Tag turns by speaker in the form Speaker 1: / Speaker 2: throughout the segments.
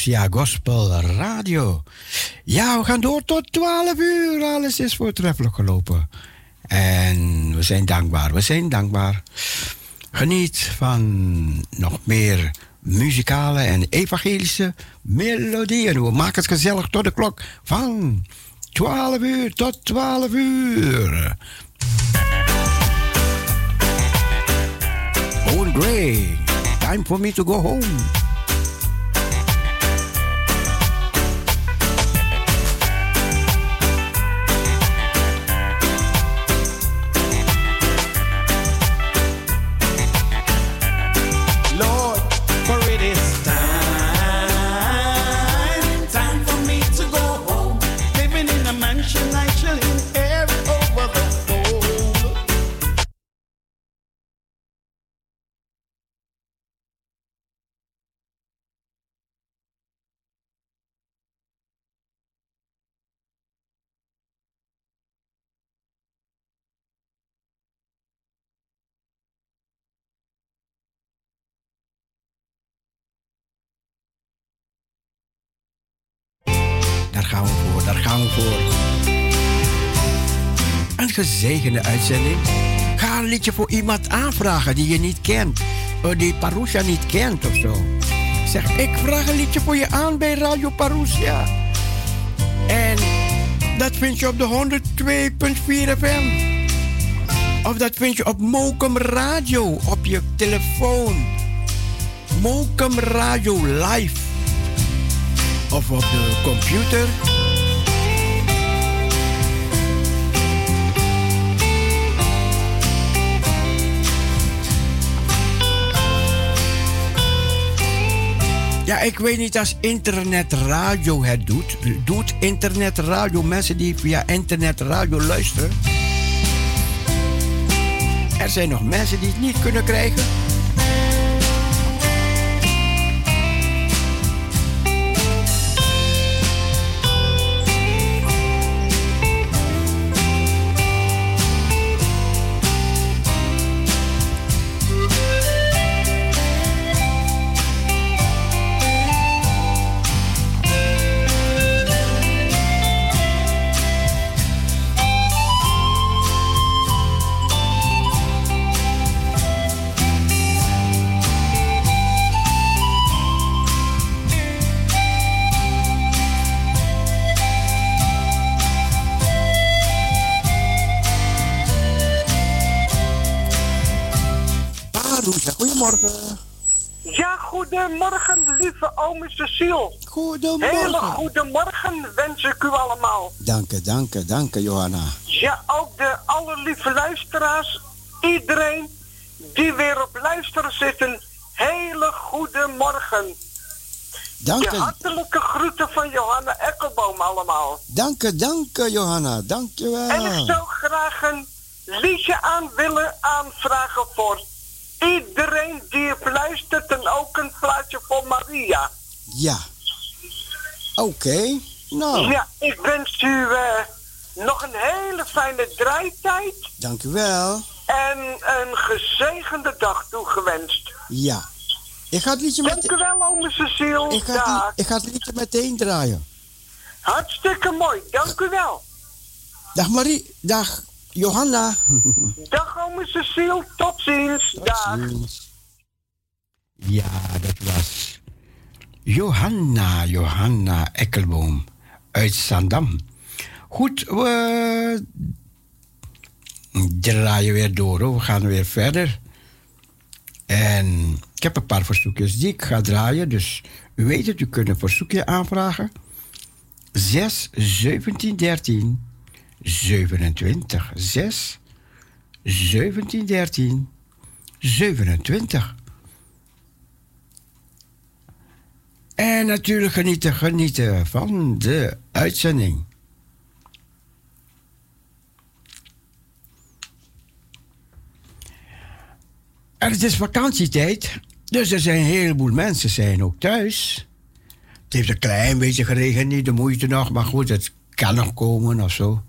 Speaker 1: Parousia Gospel Radio. Ja, we gaan door tot 12 uur. Alles is voortreffelijk gelopen. En we zijn dankbaar, we zijn dankbaar. Geniet van nog meer muzikale en evangelische melodieën. We maken het gezellig tot de klok van 12 uur tot 12 uur. Owen Gray, time for me to go home. Gezegende uitzending. Ga een liedje voor iemand aanvragen die je niet kent. Of die Parousia niet kent of zo. Zeg, ik vraag een liedje voor je aan bij Radio Parousia. En dat vind je op de 102.4 FM. Of dat vind je op Mokum Radio op je telefoon. Mokum Radio Live. Of op de computer Ja, ik weet niet als internetradio het doet. Doet internetradio mensen die via internetradio luisteren? Er zijn nog mensen die het niet kunnen krijgen.
Speaker 2: Goedemorgen, lieve ome Cecile.
Speaker 1: Goedemorgen.
Speaker 2: Hele goedemorgen wens ik u allemaal.
Speaker 1: Dank je, dank je, dank je, Johanna.
Speaker 2: Ja, ook de allerlieve luisteraars. Iedereen die weer op luisteren zitten. Hele goedemorgen.
Speaker 1: Dank je.
Speaker 2: De hartelijke groeten van Johanna Ekkelboom allemaal.
Speaker 1: Dank je, dank je, Johanna. Dank je wel.
Speaker 2: En ik zou graag een liedje aan willen aanvragen voor iedereen die luistert en ook een plaatje voor Maria.
Speaker 1: Ja. Oké. Nou.
Speaker 2: Ja, ik wens u uh, nog een hele fijne draaitijd.
Speaker 1: Dank u wel.
Speaker 2: En een gezegende dag toegewenst.
Speaker 1: Ja. Ik ga het liedje
Speaker 2: meteen... Dank u wel, ome Cecile.
Speaker 1: Ik ga, het, ik ga het liedje meteen draaien.
Speaker 2: Hartstikke mooi, dank u wel.
Speaker 1: Dag Marie, dag Johanna.
Speaker 2: Dag ome Cecile, tot ziens. Dag.
Speaker 1: Ja, dat was Johanna, Johanna Ekkelboom uit Zandam. Goed, we draaien weer door. We gaan weer verder. En ik heb een paar verzoekjes die ik ga draaien. Dus u weet het, u kunt een verzoekje aanvragen. 6 17 13 27 6 17 13 27. En natuurlijk genieten, genieten van de uitzending. En het is vakantietijd, dus er zijn een heleboel mensen zijn ook thuis. Het heeft een klein beetje geregend, niet de moeite nog, maar goed, het kan nog komen of zo.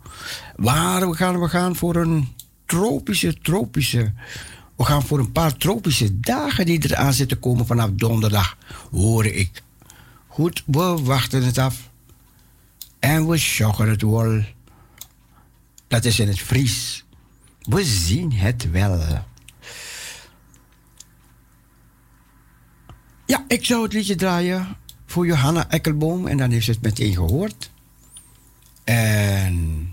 Speaker 1: Maar we gaan, we gaan voor een tropische, tropische. We gaan voor een paar tropische dagen die eraan zitten komen vanaf donderdag, hoor ik. Goed, we wachten het af. En we sjoggen het wel. Dat is in het Fries. We zien het wel. Ja, ik zou het liedje draaien voor Johanna Ekkelboom. En dan heeft ze het meteen gehoord. En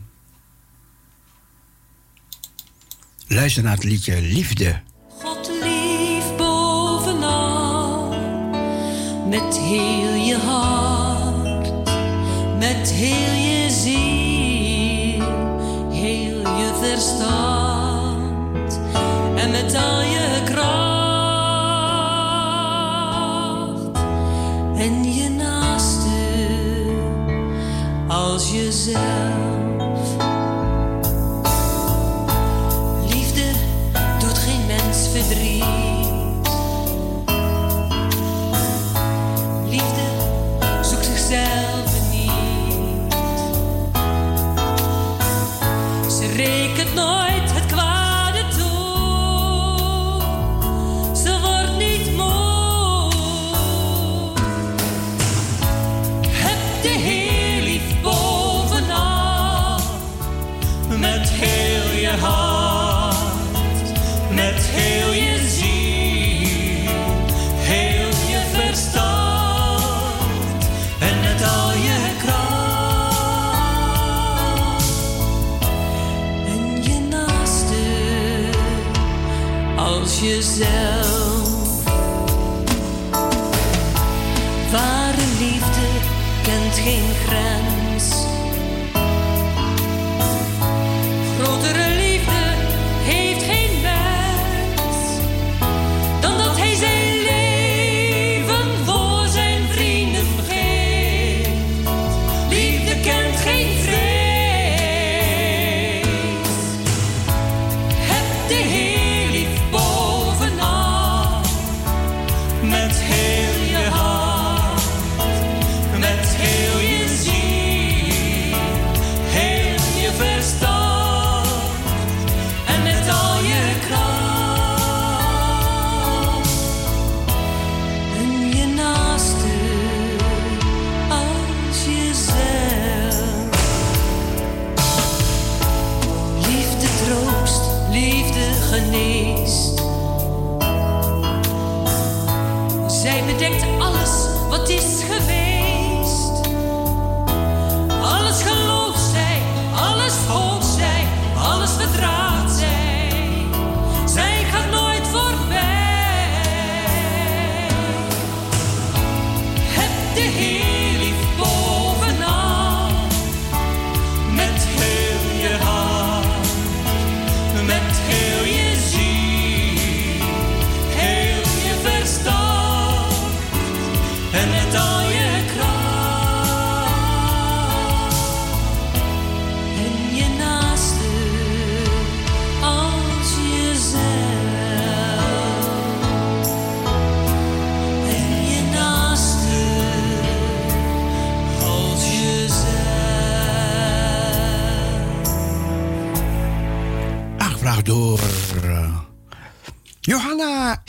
Speaker 1: luister naar het liedje Liefde.
Speaker 3: God lief bovenal, met heel je hart, met heel je ziel, heel je verstand en met al je kracht en je naaste als jezelf.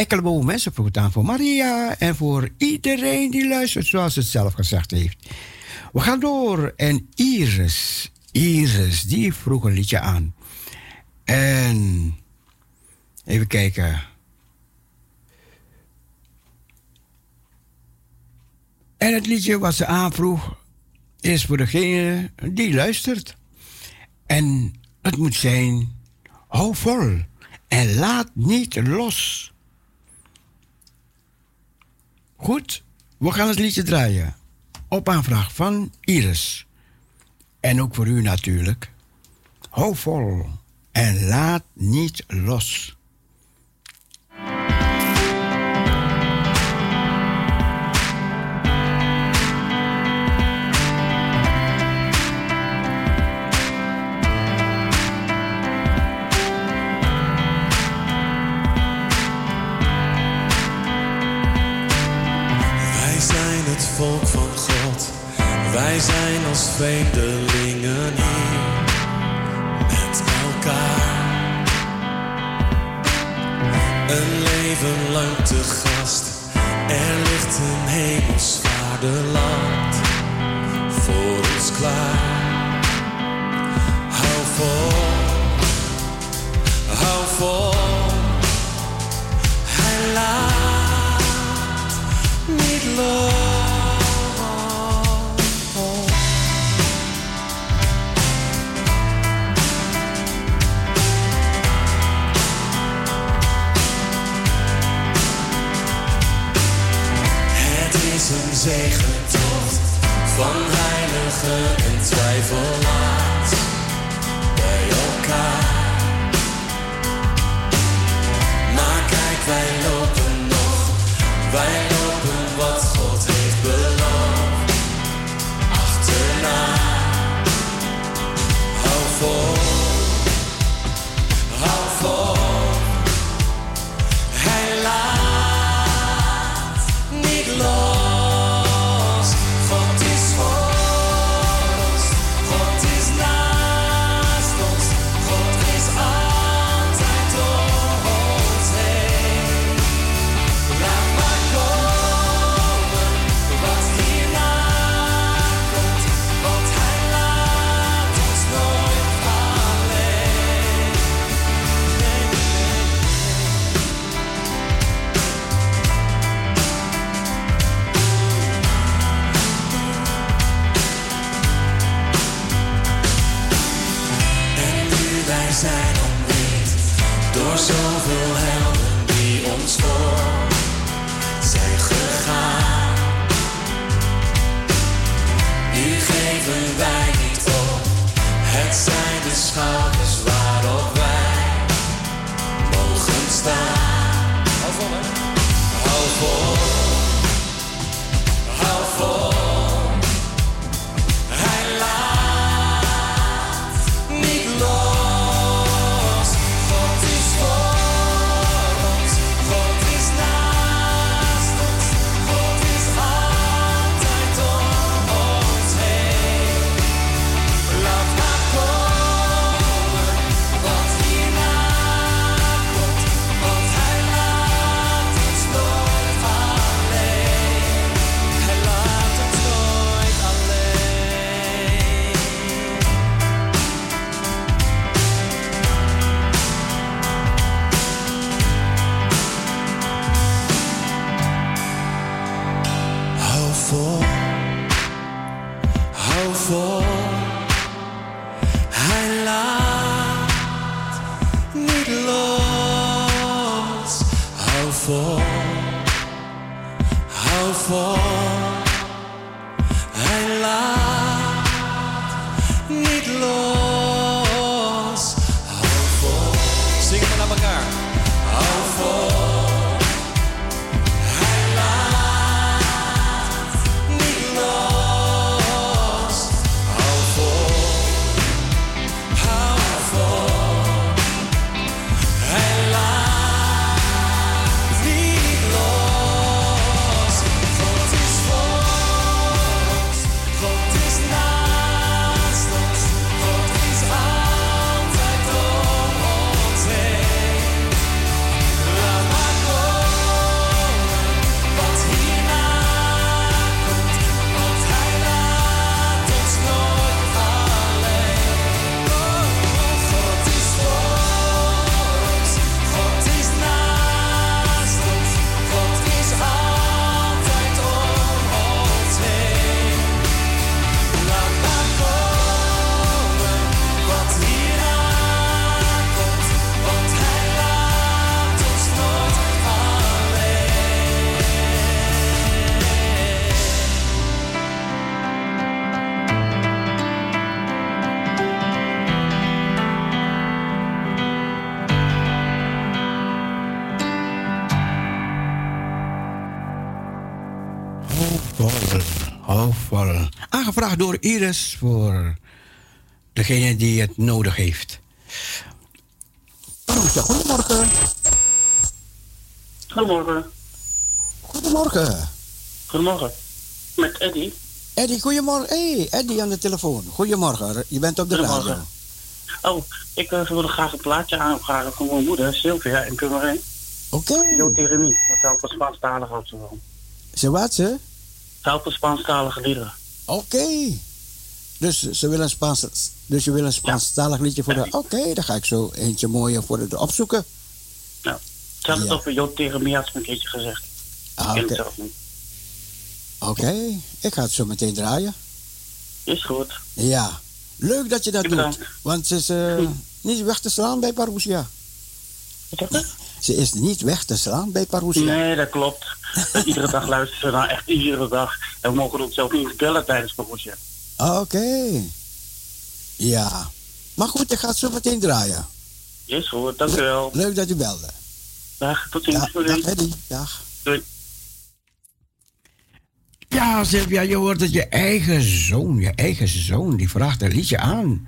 Speaker 1: Hè. Ze vroeg aan voor Maria en voor iedereen die luistert, zoals het zelf gezegd heeft. We gaan door. En Iris, Iris, die vroeg een liedje aan. En even kijken. En het liedje wat ze aanvroeg is voor degene die luistert. En het moet zijn: hou vol en laat niet los. Goed, we gaan het liedje draaien. Op aanvraag van Iris. En ook voor u natuurlijk. Hou vol en laat niet los.
Speaker 4: volk van God. Wij zijn als vreemdelingen hier met elkaar. Een leven lang te gast, er ligt een hemelsvaarderland voor ons klaar. Hou vol, hou vol, hij laat niet los. zegetocht van heilige en twijfelaars bij elkaar. Maar kijk, wij lopen nog, wij lopen
Speaker 1: Iris voor degene die het nodig heeft. Goedemorgen.
Speaker 2: Goedemorgen.
Speaker 1: Goedemorgen.
Speaker 2: Goedemorgen. Met Eddy.
Speaker 1: Eddy, goedemorgen. hey, Eddy aan de telefoon. Goedemorgen. Je bent op de radio.
Speaker 2: Oh, ik eh, uh, wilde graag een plaatje aanvragen van mijn moeder, Sylvia en Purmerijn.
Speaker 1: Oké.
Speaker 2: Okay. Thierry, wat helpt houdt Spaanstalige zo. Ze
Speaker 1: wat, ze?
Speaker 5: Het helpt Spaanstalige liederen.
Speaker 1: Oké. Dus, ze willen een Spaans, dus je wil een Spaanstalig liedje voor de... Oké, dan ga ik zo eentje mooier voor de opzoeken.
Speaker 5: Ja. Ze had het
Speaker 1: Ja.
Speaker 5: over Jot tegen had een keertje gezegd.
Speaker 1: Ah,
Speaker 5: Ik
Speaker 1: Oké,
Speaker 5: niet.
Speaker 1: Oké. ik ga het zo meteen draaien.
Speaker 5: Is goed.
Speaker 1: Ja, leuk dat je dat
Speaker 5: Bedankt.
Speaker 1: doet. Want ze is eh, niet weg te slaan bij Parousia.
Speaker 5: Wat je?
Speaker 1: Ze is niet weg te slaan bij Parousia.
Speaker 5: Nee, dat klopt. iedere dag luisteren ze naar echt iedere dag. En we mogen ons zelf niet bellen tijdens Borussia.
Speaker 1: Oké. Ja. Maar goed, ik ga het zo meteen draaien.
Speaker 5: Is goed, dank u wel.
Speaker 1: Leuk dat u belde.
Speaker 5: Dag, tot ziens.
Speaker 1: Ja, dag Eddie. Dag.
Speaker 5: Doei.
Speaker 1: Ja, Sylvia, je hoort het je eigen zoon, je eigen zoon, die vraagt een liedje aan.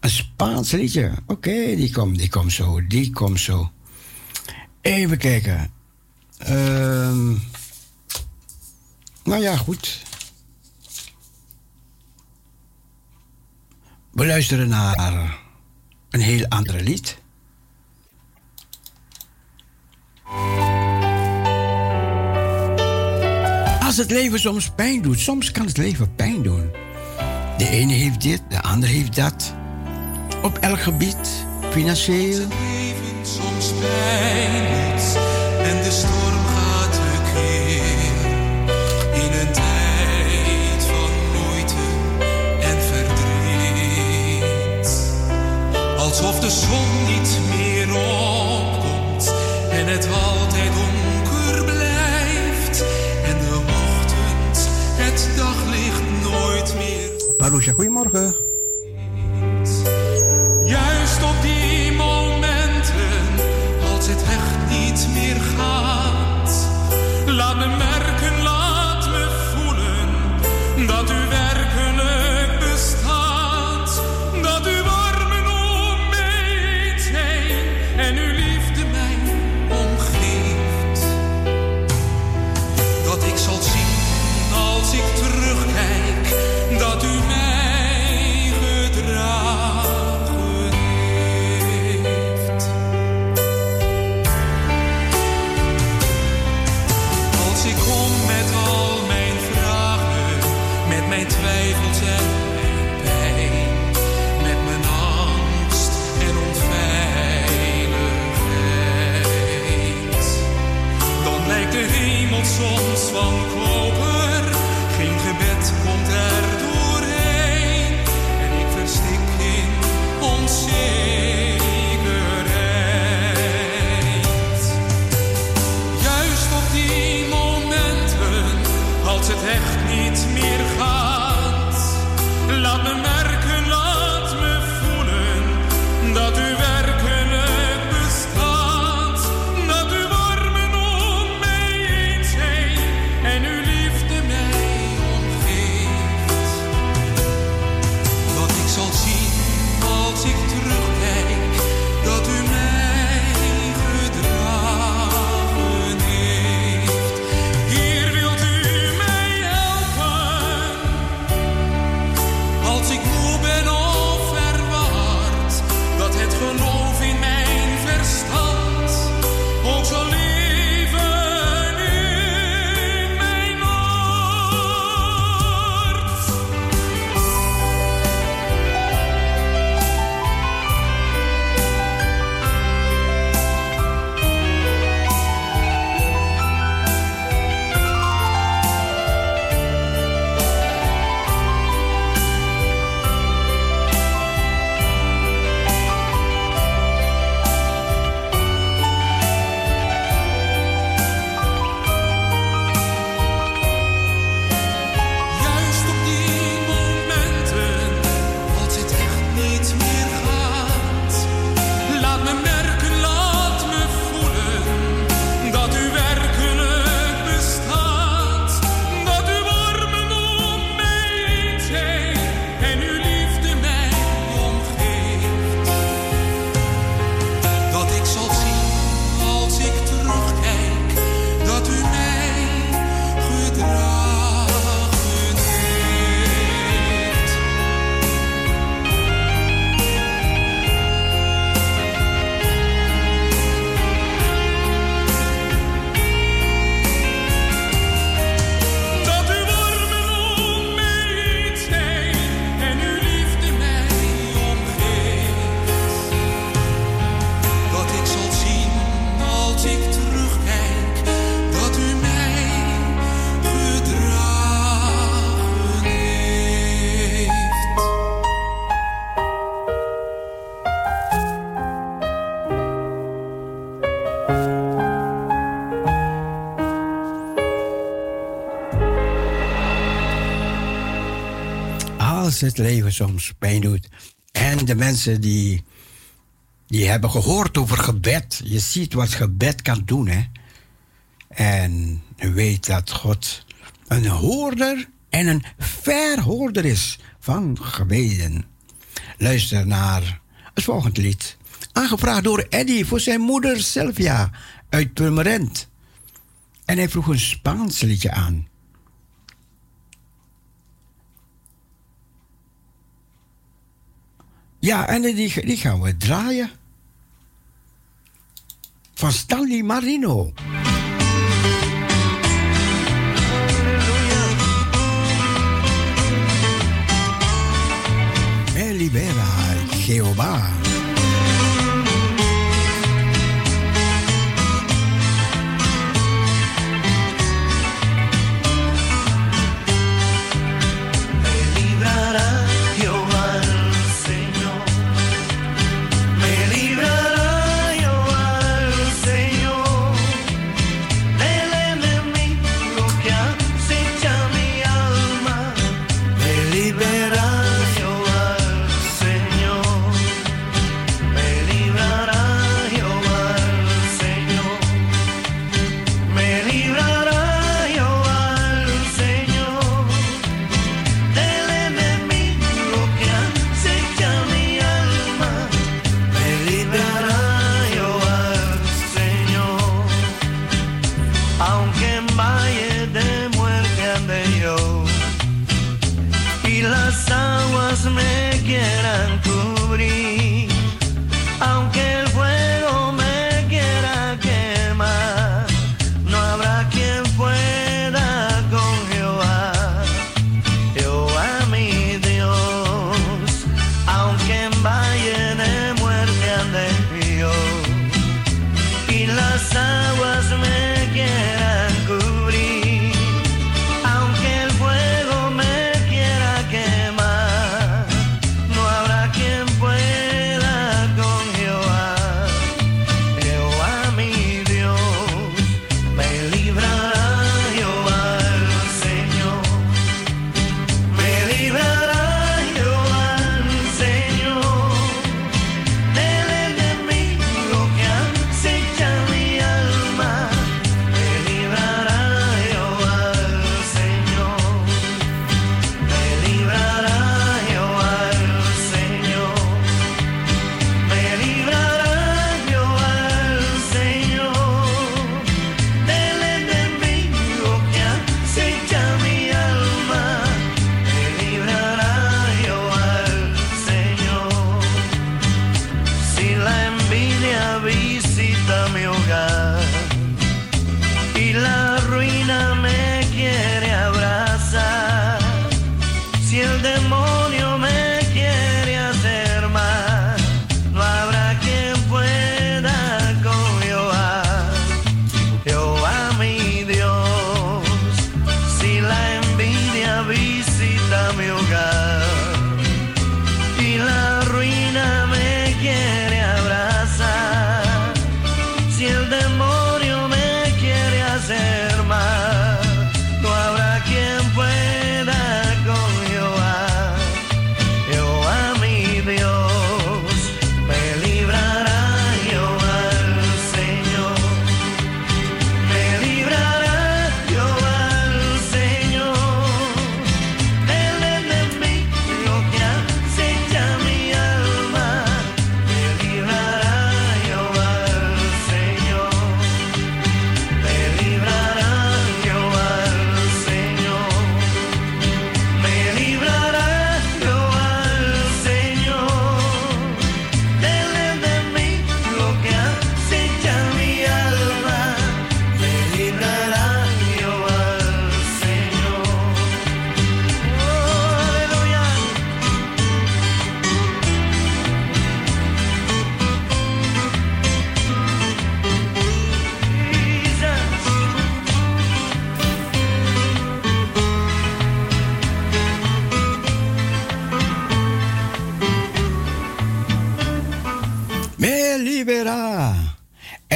Speaker 1: Een Spaans liedje. Oké, die komt, die komt zo, die komt zo. Even kijken. Ehm nou ja, goed. We luisteren naar een heel ander lied. Als het leven soms pijn doet, soms kan het leven pijn doen. De ene heeft dit, de ander heeft dat. Op elk gebied, financieel.
Speaker 6: leven soms pijn doet en de storm Alsof de zon niet meer opkomt en het altijd donker blijft. En de ochtend het daglicht nooit meer
Speaker 1: Marusha, goedemorgen.
Speaker 6: Juist op die momenten, als het echt niet meer gaat. Laat me merken, het
Speaker 1: leven soms pijn doet. En de mensen die, die hebben gehoord over gebed. Je ziet wat gebed kan doen, hè. En weet dat God een hoorder en een verhoorder is van gebeden. Luister naar het volgende lied. Aangevraagd door Eddy voor zijn moeder Sylvia uit Purmerend. En hij vroeg een Spaans liedje aan. Ja, en die, die gaan we draaien. Van Stanley Marino. Me libera,
Speaker 7: Jehovah.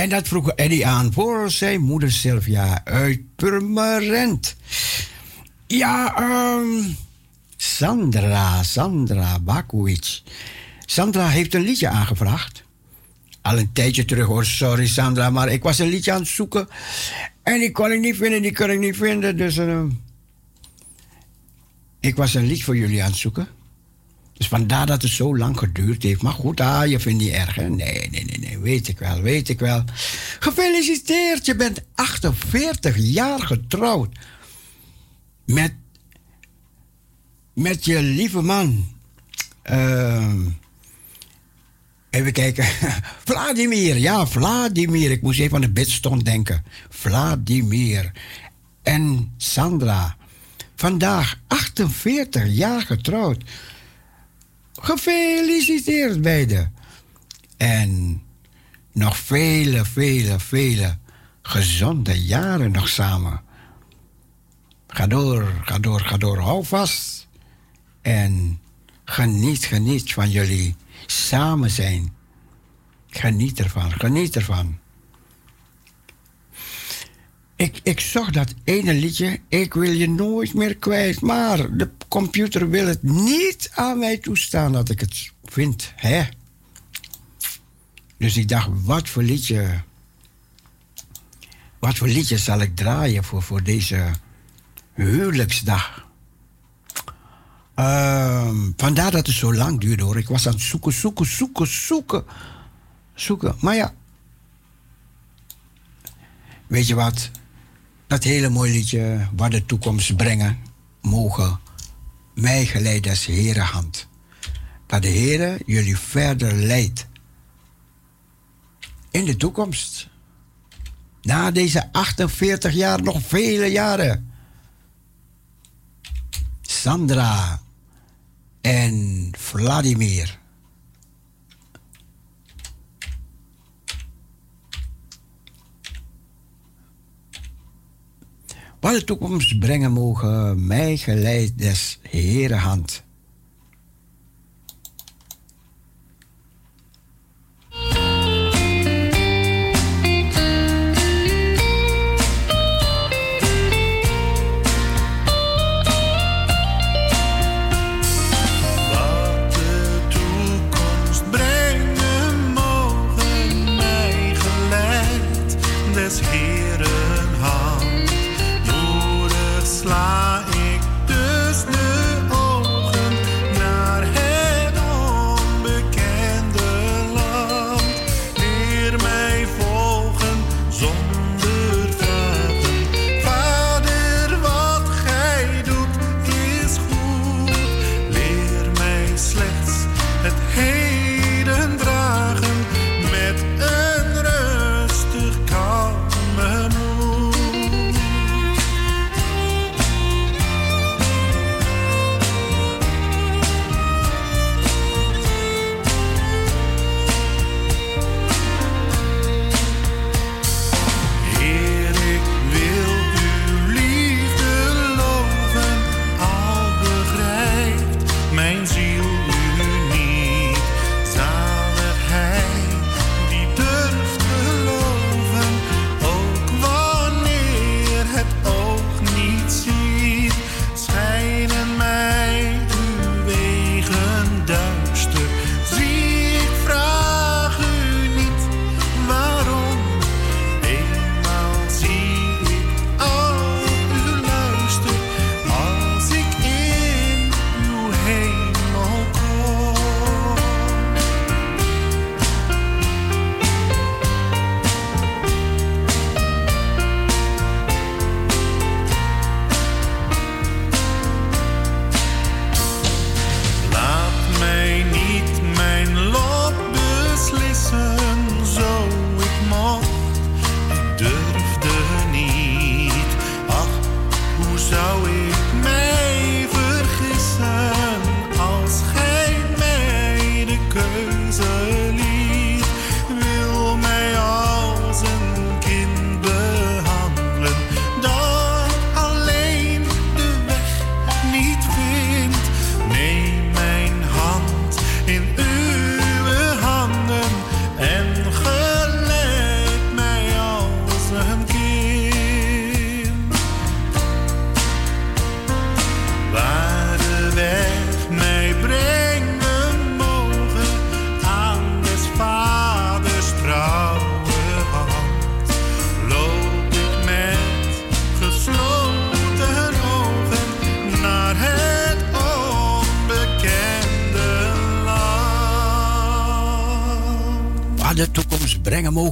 Speaker 7: En
Speaker 1: dat vroeg Eddie aan voor zijn moeder Sylvia uit Purmerend. Ja, ehm, Sandra, Sandra Bakowicz. Sandra heeft een liedje aangevraagd. Al een tijdje terug hoor, sorry Sandra, maar ik was een liedje aan het zoeken. En die kon ik niet vinden, die kon ik niet vinden. Dus ehm, ik was een lied voor jullie aan het zoeken. Dus vandaar dat het zo lang geduurd heeft. Maar goed, ah, je vindt niet erg, hè? Nee, nee, nee, nee, weet ik wel, weet ik wel. Gefeliciteerd, je bent 48 jaar getrouwd. Met, met je lieve man. Ehm even kijken. Vladimir, ja, Vladimir. Ik moest even aan de bidstond denken. Vladimir. En Sandra. Vandaag 48 jaar getrouwd. Gefeliciteerd beiden. En nog vele, vele, vele gezonde jaren nog samen. Ga door, ga door, ga door. Hou vast. En geniet, geniet van jullie samen zijn. Geniet ervan, geniet ervan. Ik, ik zag dat ene liedje, ik wil je nooit meer kwijt, maar de computer wil het niet aan mij toestaan dat ik het vind, hè? Dus ik dacht, wat voor liedje, wat voor liedje zal ik draaien voor, voor deze huwelijksdag? Um, vandaar dat het zo lang duurde hoor. Ik was aan het zoeken, zoeken, zoeken, zoeken. Zoeken. Maar ja. Weet je wat? Dat hele mooie liedje, wat de toekomst brengen, mogen mij geleid als Herenhand. Dat de Heer jullie verder leidt. In de toekomst. Na deze 48 jaar nog vele jaren. Sandra en Vladimir. Wat de toekomst brengen mogen, mij geleid des Heere hand.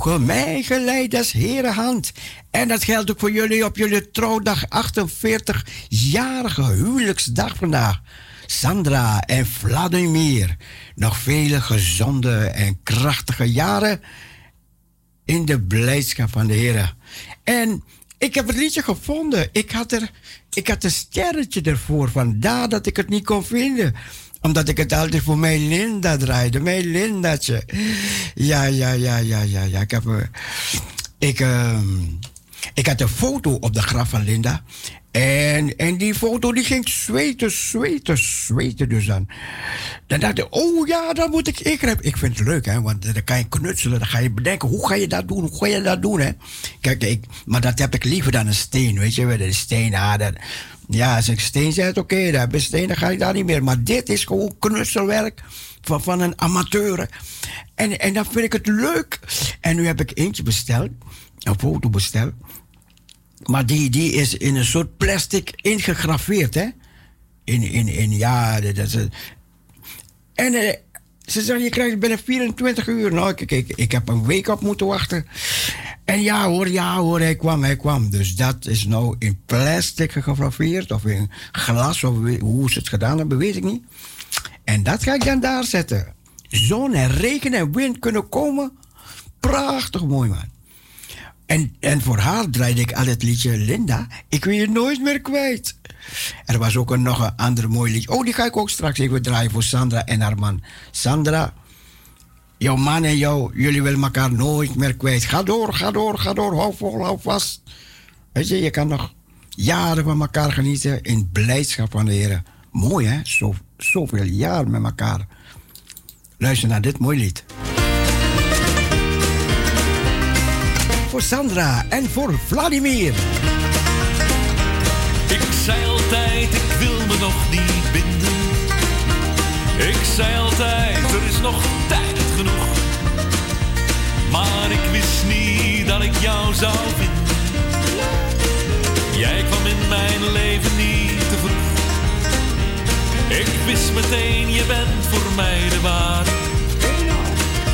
Speaker 8: Mogen. Mij geleid des
Speaker 1: Heere hand. En dat geldt ook voor jullie op jullie trouwdag 48-jarige huwelijksdag vandaag. Sandra en Vladimir. Nog vele gezonde en krachtige jaren in de blijdschap van de Heer. En ik heb het liedje gevonden. Ik had, er, ik had een sterretje ervoor. Vandaar dat ik het niet kon vinden omdat ik het altijd voor mijn Linda draaide. Mijn Lindaatje. Ja, ja, ja, ja, ja, ja. Ik heb... Uh, ik, uh, ik had een foto op de graf van Linda. En, en die foto die ging zweten, zweten, zweten dus dan. Dan dacht ik, oh ja, dan moet ik ingrijpen. Ik vind het leuk, hè, want dan kan je knutselen. Dan ga je bedenken, hoe ga je dat doen? Hoe ga je dat doen, hè? Kijk, ik, maar dat heb ik liever dan een steen, weet je. De steen, ah, dat, ja, als ik steen zet, oké, okay, daar steen, dan ga ik daar niet meer. Maar dit is gewoon knutselwerk van, van een amateur. En, en dan vind ik het leuk. En nu heb ik eentje besteld, een foto besteld. Maar die, die is in een soort plastic ingegraveerd, hè? In, in, in ja, dat is. En uh, ze zeggen, je krijgt binnen 24 uur. Nou, kijk, ik, ik heb een week op moeten wachten. En ja hoor, ja hoor, hij kwam, hij kwam. Dus dat is nou in plastic gegraveerd of in glas of hoe ze het gedaan hebben, weet ik niet. En dat ga ik dan daar zetten. Zon en regen en wind kunnen komen. Prachtig mooi man. En, en voor haar draaide ik al het liedje Linda. Ik wil je nooit meer kwijt. Er was ook nog een ander mooi liedje. Oh, die ga ik ook straks even draaien voor Sandra en haar man. Sandra, jouw man en jou, jullie willen elkaar nooit meer kwijt. Ga door, ga door, ga door. Hou vol, hou vast. Weet je, je kan nog jaren van elkaar genieten in blijdschap van de Heer. Mooi hè, Zo, zoveel jaar met elkaar. Luister naar dit mooi lied. Voor Sandra en voor Vladimir.
Speaker 9: Ik zei altijd, ik wil me nog niet binden. Ik zei altijd, er is nog tijd. Maar ik wist niet dat ik jou zou vinden. Jij kwam in mijn leven niet te vroeg. Ik wist meteen, je bent voor mij de ware.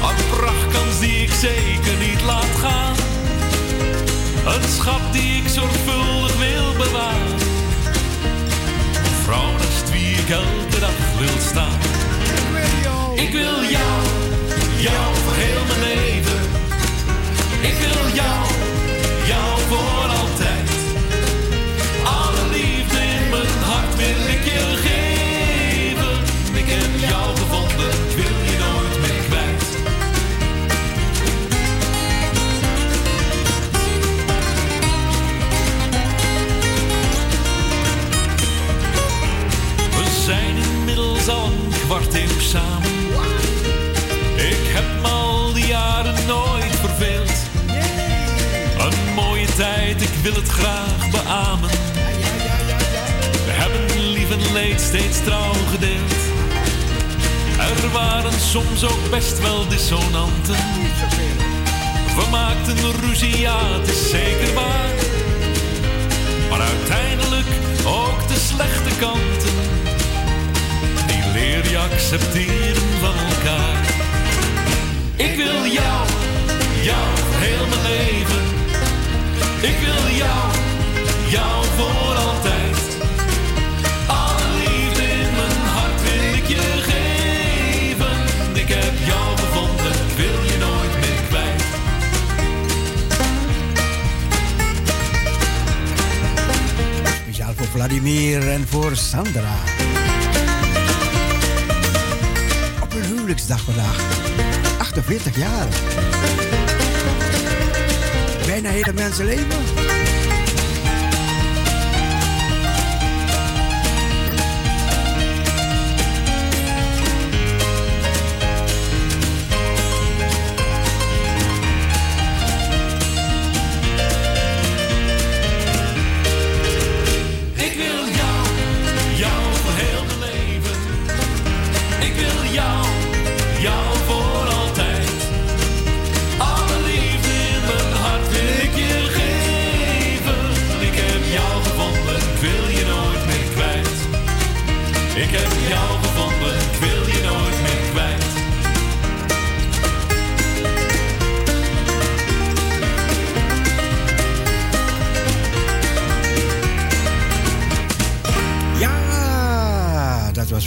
Speaker 9: Een prachtkans die ik zeker niet laat gaan. Een schat die ik zorgvuldig wil bewaren. Een vrouw naast wie ik elke dag wil staan. Ik wil jou, jou voor heel mijn leven. Ik wil jou, jou voor altijd. Alle liefde in mijn hart wil ik je geven. Ik heb jou gevonden, wil je nooit meer kwijt. We zijn inmiddels al een kwart eeuw samen. Ik heb ik wil het graag beamen. We hebben lief en leed steeds trouw gedeeld. Er waren soms ook best wel dissonanten. We maakten ruzie, ja, het is zeker waar. Maar uiteindelijk ook de slechte kanten. Die leer je accepteren van elkaar. Ik wil jou, jou heel mijn leven. Ik wil jou, jou voor altijd. Alle liefde in mijn hart wil ik je geven. Ik heb jou gevonden, wil je nooit meer kwijt.
Speaker 1: Speciaal voor Vladimir en voor Sandra. Op hun huwelijksdag vandaag. 48 jaar. Bijna hele mensenleven.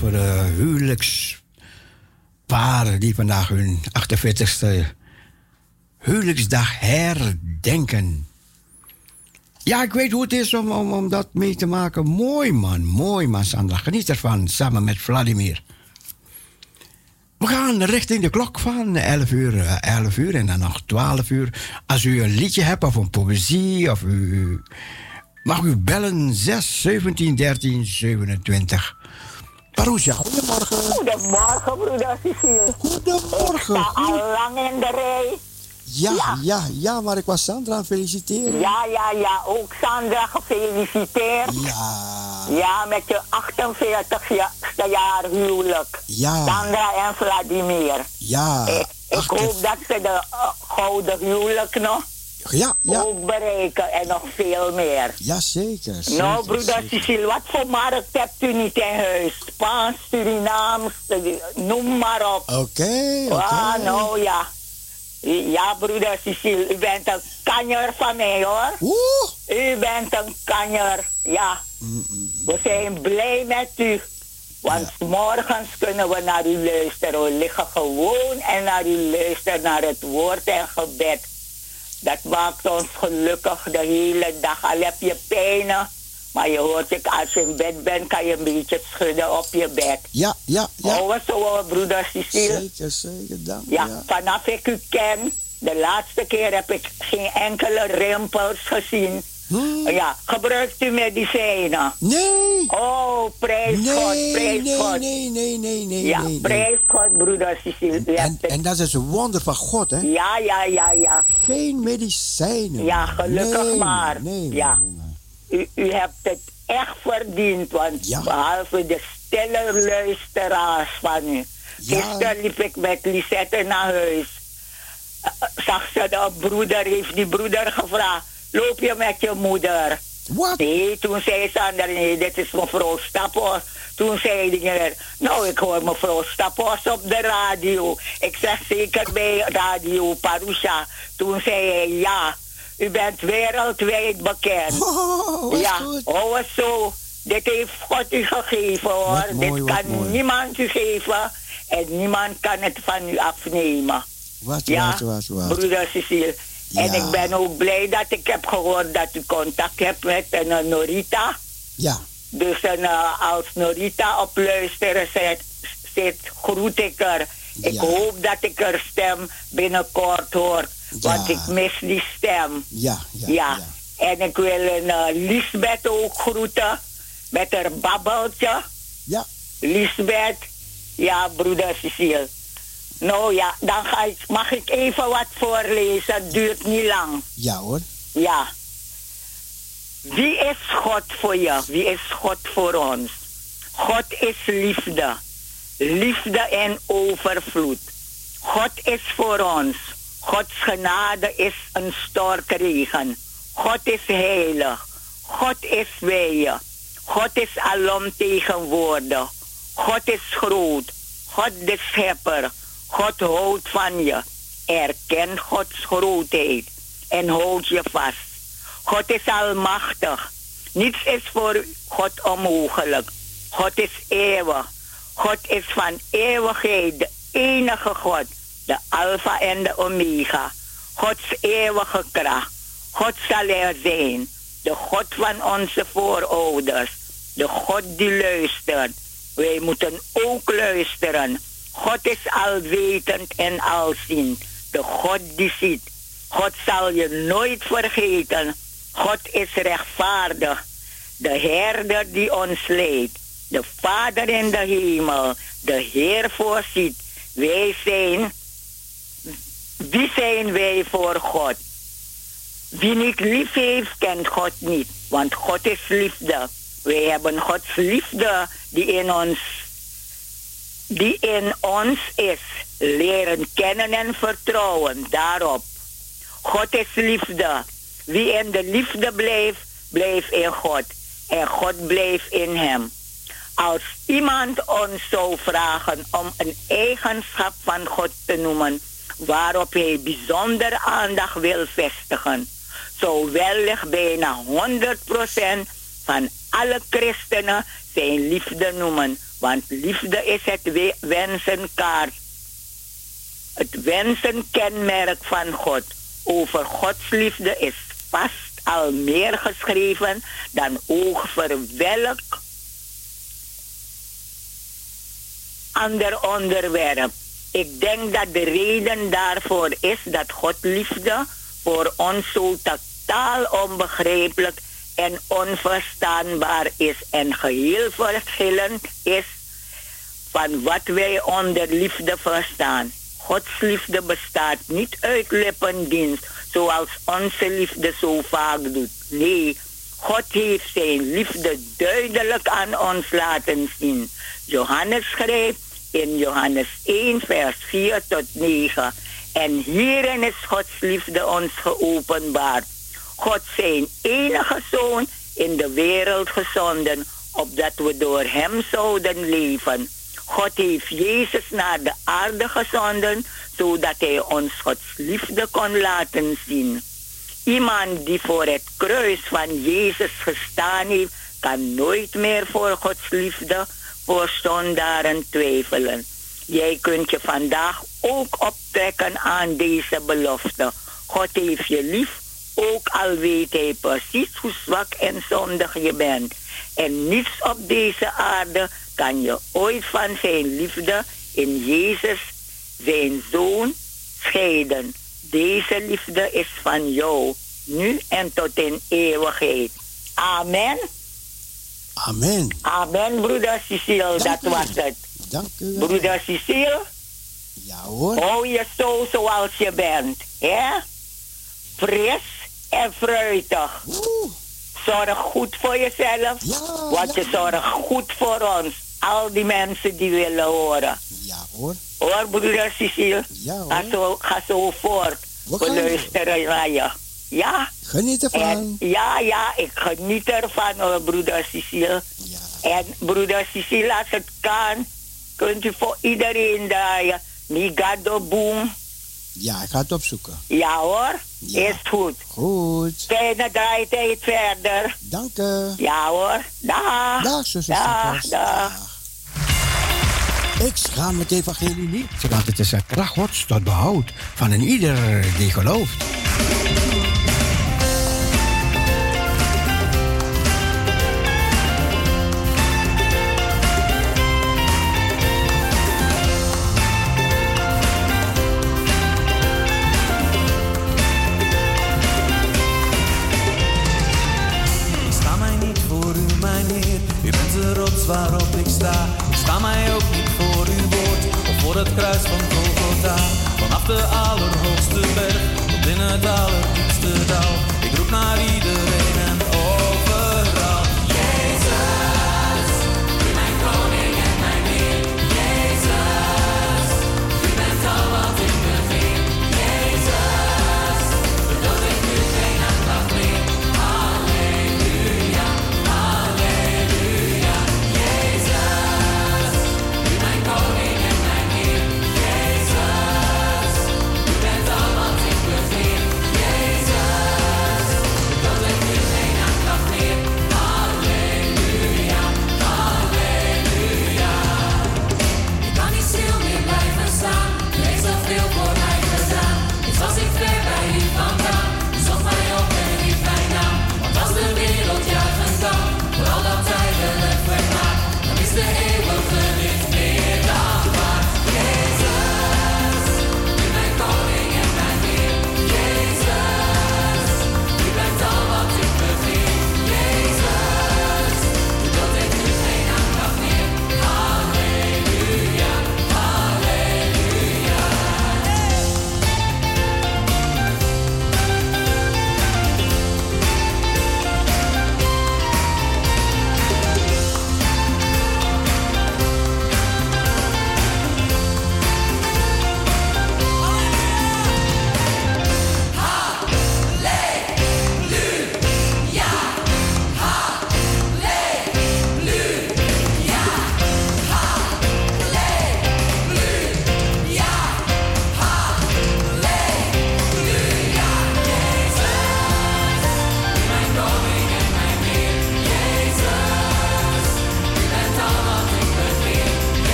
Speaker 9: Voor
Speaker 1: de huwelijksparen die vandaag hun 48ste huwelijksdag herdenken. Ja, ik weet hoe het is om, om, dat mee te maken. Mooi man, mooi man Sandra. Geniet ervan, samen met Vladimir. We gaan richting de klok van 11 uur, eh, 11 uur en dan nog 12 uur. Als u een liedje hebt of een poëzie of u... Mag u bellen 6 17 13 27. Parousia, goedemorgen.
Speaker 10: Goedemorgen, broeder Cecile.
Speaker 1: Goedemorgen.
Speaker 10: Ik sta al lang in de rij.
Speaker 1: Ja, ja, ja, maar ik was Sandra feliciteren.
Speaker 10: Ja, ja, ja. Ook Sandra gefeliciteerd.
Speaker 1: Ja.
Speaker 10: Ja, met je 48ste jaar huwelijk.
Speaker 1: Ja.
Speaker 10: Sandra en Vladimir.
Speaker 1: Ja.
Speaker 10: Ik, ik hoop dat ze de eh, gouden huwelijk nog
Speaker 1: Ja, ja.
Speaker 10: ook bereiken en nog veel meer.
Speaker 1: Ja, zeker.
Speaker 10: nou, broeder. Cecile, wat voor markt hebt u niet in huis? Spaans, Surinaams, noem maar op.
Speaker 1: Oké, oké.
Speaker 10: Ah, nou ja. Ja, broeder Cecile, u bent een kanjer van mij hoor.
Speaker 1: Oeh.
Speaker 10: U bent een kanjer, ja. We zijn blij met u. Want morgens kunnen we naar u luisteren. We liggen gewoon en naar u luisteren naar het woord en gebed. Dat maakt ons gelukkig de hele dag. Al heb je pijnen, maar je hoort ik als je in bed bent, kan je een beetje schudden op je bed.
Speaker 1: Ja, ja, ja.
Speaker 10: Oh, zo, broeder Cecile.
Speaker 1: Zeker, zeker, dank.
Speaker 10: Ja,
Speaker 1: Ja.
Speaker 10: vanaf ik u ken, de laatste keer heb ik geen enkele rimpels gezien. Ja, gebruikt u medicijnen?
Speaker 1: Nee.
Speaker 10: Oh, prijs God,
Speaker 1: Nee,
Speaker 10: prijs
Speaker 1: nee,
Speaker 10: God.
Speaker 1: nee, nee, nee, nee.
Speaker 10: Ja,
Speaker 1: nee, nee.
Speaker 10: prijs God, broeder hebt
Speaker 1: En, en dat is een wonder van God, hè?
Speaker 10: Ja, ja, ja, ja.
Speaker 1: Geen medicijnen.
Speaker 10: Ja, gelukkig maar.
Speaker 1: Nee,
Speaker 10: Ja.
Speaker 1: nee, nee.
Speaker 10: U, u hebt het echt verdiend, want
Speaker 1: Ja.
Speaker 10: behalve de stille luisteraars van u.
Speaker 1: Ja.
Speaker 10: Gisteren liep ik met Lisette naar huis. Eh, Zag ze de broeder, heeft die broeder gevraagd, loop je met je moeder?
Speaker 1: Wat?
Speaker 10: Nee, toen zei Sander, nee, dit is mevrouw Staphorst. Toen zei die nou, ik hoor mevrouw Staphorst op de radio. Ik zeg zeker bij Radio Parusha. Toen zei hij, ja, u bent wereldwijd bekend.
Speaker 1: Oh, wat
Speaker 10: ja,
Speaker 1: goed.
Speaker 10: oh, zo. Dit heeft God u gegeven, hoor.
Speaker 1: Mooi,
Speaker 10: dit kan
Speaker 1: mooi.
Speaker 10: niemand u geven. En niemand kan het van u afnemen.
Speaker 1: Wat,
Speaker 10: Ja,
Speaker 1: wat, wat, wat.
Speaker 10: broeder Cecile. En ik ben ook blij dat ik heb gehoord dat u contact hebt met een eh, Norita.
Speaker 1: Ja,
Speaker 10: Dus eh, als Norita op luisteren zit, zit groet ik er. Ik
Speaker 1: Ja.
Speaker 10: hoop dat ik er stem binnenkort hoor. Want ik mis die stem.
Speaker 1: ja, ja.
Speaker 10: Ja. En ik wil een uh, Lisbeth ook groeten. Met haar babbeltje.
Speaker 1: Ja.
Speaker 10: Lisbeth. Ja, broeder Cecile. Nou ja, dan ga ik, mag ik even wat voorlezen. Het duurt niet lang.
Speaker 1: Ja, hoor.
Speaker 10: Ja. Wie is God voor je? Wie is God voor ons? God is liefde. Liefde in overvloed. God is voor ons. Gods genade is een stortregen. God is heilig. God is bij je. God is alomtegenwoordig. God is groot. God de schepper. God houdt van je. Erken Gods grootheid en houd je vast. God is almachtig. Niets is voor God onmogelijk. God is eeuwig. God is van eeuwigheid de enige God. De Alpha en de Omega. Gods eeuwige kracht. God zal er zijn. De God van onze voorouders. De God die luistert. Wij moeten ook luisteren. God is alwetend en alziend. De God die ziet. God zal je nooit vergeten. God is rechtvaardig. De herder die ons leidt. De Vader in de hemel. De Heer voorziet. Wij zijn. Wie zijn wij voor God? Wie niet lief heeft, kent God niet. Want God is liefde. Wij hebben Gods liefde die in ons, die in ons is. Leren kennen en vertrouwen daarop. God is liefde. Wie in de liefde blijft, blijft in God. En God blijft in hem. Als iemand ons zou vragen om een eigenschap van God te noemen waarop hij bijzonder aandacht wil vestigen, zou wellicht bijna 100% van alle christenen zijn liefde noemen. Want liefde is het we- wensenkaart. Het wensenkenmerk van God. Over Gods liefde is vast al meer geschreven dan over welk ander onderwerp. Ik denk dat de reden daarvoor is dat God liefde voor ons zo totaal onbegrijpelijk en onverstaanbaar is en geheel verschillend is van wat wij onder liefde verstaan. Gods liefde bestaat niet uit lippendienst, zoals onze liefde zo vaak doet. Nee, God heeft zijn liefde duidelijk aan ons laten zien. Johannes schrijft in Johannes 1, vers 4 tot 9. En hierin is Gods liefde ons geopenbaard. God zijn enige zoon in de wereld gezonden, opdat we door hem zouden leven. God heeft Jezus naar de aarde gezonden, zodat hij ons Gods liefde kon laten zien. Iemand die voor het kruis van Jezus gestaan heeft, kan nooit meer voor Gods liefde voor zondaren twijfelen. Jij kunt je vandaag ook optrekken aan deze belofte. God heeft je lief, ook al weet hij precies hoe zwak en zondig je bent. En niets op deze aarde kan je ooit van zijn liefde in Jezus, zijn zoon, scheiden. Deze liefde is van jou, nu en tot in eeuwigheid. Amen.
Speaker 1: Amen.
Speaker 10: Amen, broeder Cecile, dat was het.
Speaker 1: Dank u wel.
Speaker 10: Broeder Cecile,
Speaker 1: Ja hoor.
Speaker 10: hou je zo zoals je bent. hè? Fris en fruitig.
Speaker 1: Oeh,
Speaker 10: Zorg goed voor jezelf,
Speaker 1: Ja,
Speaker 10: want je zorgt goed voor ons. Al die mensen die willen horen.
Speaker 1: ja hoor.
Speaker 10: Hoor, broeder Cecile,
Speaker 1: Ja
Speaker 10: ga
Speaker 1: hoor.
Speaker 10: zo, ga zo voort.
Speaker 1: We
Speaker 10: luisteren naar je. Ja?
Speaker 1: Geniet
Speaker 10: En,
Speaker 1: ervan.
Speaker 10: ja, ja, ik geniet ervan hoor, broeder Cecile.
Speaker 1: Ja.
Speaker 10: En broeder Cecile, als het kan, kunt u voor iedereen draaien. Migado Boom.
Speaker 1: ja, ik ga het opzoeken.
Speaker 10: Ja hoor,
Speaker 1: Ja.
Speaker 10: is goed.
Speaker 1: Goed.
Speaker 10: Fijne draaitijd verder.
Speaker 1: Dank u.
Speaker 10: Ja hoor, dag.
Speaker 1: Dag, zuster.
Speaker 10: Dag, dag.
Speaker 1: Ik schaam het evangelie niet, want het is een kracht gods tot behoud van een ieder die gelooft.
Speaker 4: Kruis van Golgotha. Vanaf de allerhoogste berg tot in het allerdiepste dal. Ik roep naar iedereen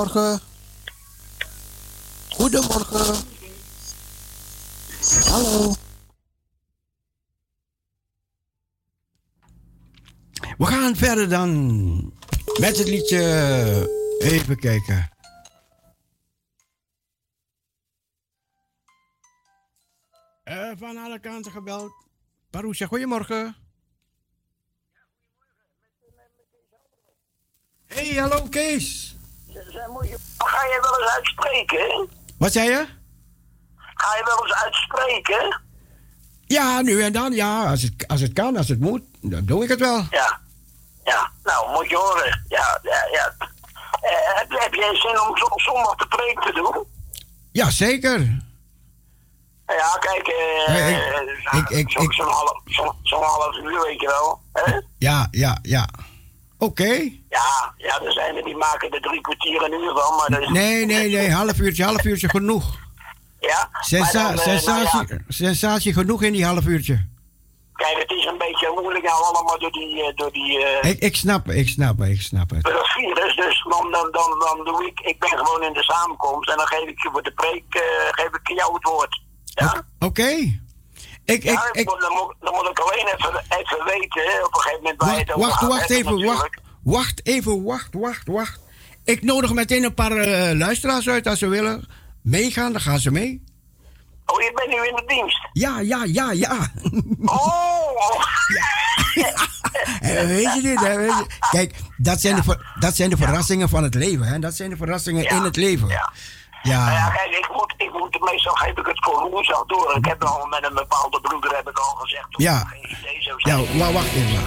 Speaker 3: goedemorgen. Goedemorgen. Hallo. We gaan verder dan met het liedje. Even kijken. Eh, van alle kanten gebeld. Parousia, goedemorgen. Hey, hallo Kees.
Speaker 11: Ga je wel eens uitspreken?
Speaker 3: Wat zei je?
Speaker 11: Ga je wel eens uitspreken?
Speaker 3: Ja, nu en dan, ja. Als het, als het kan, als het moet, dan doe ik het wel.
Speaker 11: Ja. Ja, nou, moet je horen. Ja, ja, ja. Eh, heb, heb jij zin om zo- zondag de preek te doen?
Speaker 3: Ja, zeker.
Speaker 11: Ja, kijk, eh,
Speaker 3: Nee,
Speaker 11: eh,
Speaker 3: ik- ik-
Speaker 11: zo-
Speaker 3: ik-
Speaker 11: zo'n half, zo, zo'n half uur, weet je wel. Hè?
Speaker 3: Ja, ja, ja. Oké.
Speaker 11: Ja, ja, er zijn er die maken er drie kwartier een uur van, maar dat is...
Speaker 3: Nee, nee, nee. Half uurtje, half uurtje genoeg.
Speaker 11: Ja,
Speaker 3: Sensa
Speaker 11: dan, eh, nou
Speaker 3: sensatie,
Speaker 11: ja,
Speaker 3: sensatie genoeg in die half uurtje.
Speaker 11: kijk, het is een beetje moeilijk nou allemaal door die, eh, door die eh,
Speaker 3: Ik, ik snap het, ik snap het, ik snap het.
Speaker 11: dat virus. Dus dan, dan, dan, dan doe ik, ik ben gewoon in de samenkomst en dan geef ik je voor de preek, geef ik jou het woord. Ja?
Speaker 3: Oké. Ik, ik, ik,
Speaker 11: dan, moet, dan moet ik alleen even, even weten, hè, op een gegeven moment waar
Speaker 3: wacht,
Speaker 11: het over
Speaker 3: wacht,
Speaker 11: gaat
Speaker 3: wacht even, wacht.
Speaker 11: natuurlijk.
Speaker 3: Wacht even, wacht, wacht, wacht. Ik nodig meteen een paar eh, luisteraars uit als ze willen meegaan, dan gaan ze mee.
Speaker 11: Oh, je bent nu in de dienst?
Speaker 3: Ja, ja, ja, ja.
Speaker 11: Oh!
Speaker 3: Eh, weet je dit? hè, weet je- Kijk, dat zijn, de, ver- dat zijn de verrassingen van het leven. Hè? Dat zijn de verrassingen in het leven. Ja.
Speaker 11: Nou ja, kijk, ik moet, ik moet, meestal geef ik het voor woensdag door. Ik heb al met een bepaalde broeder heb ik al gezegd.
Speaker 3: Ja. Ja, maar wacht even.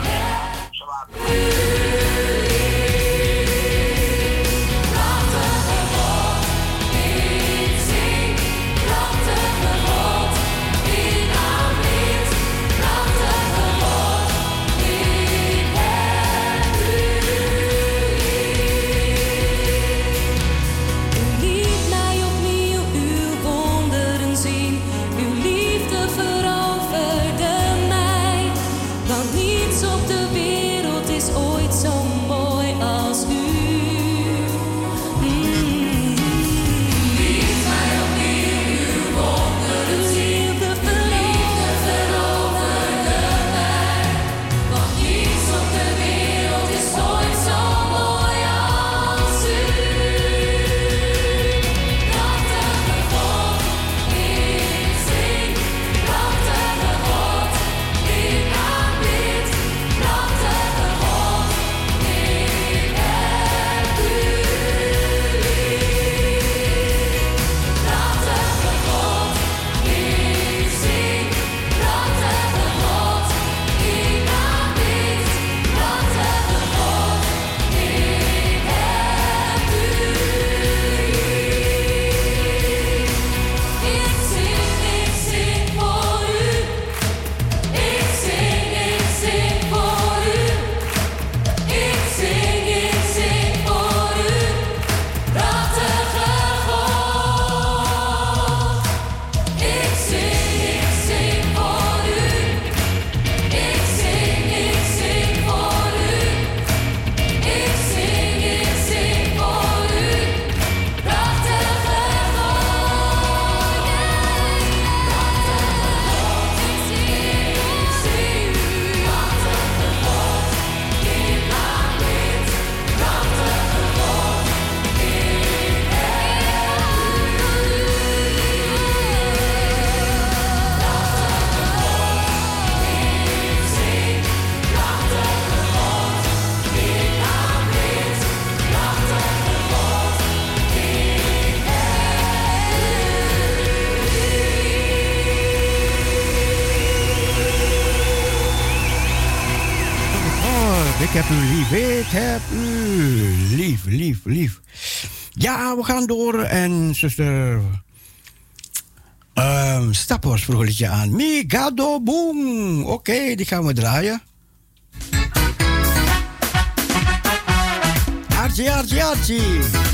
Speaker 3: Liedje aan. Migado boom. Oké, die gaan we draaien. Archie, archie, archie.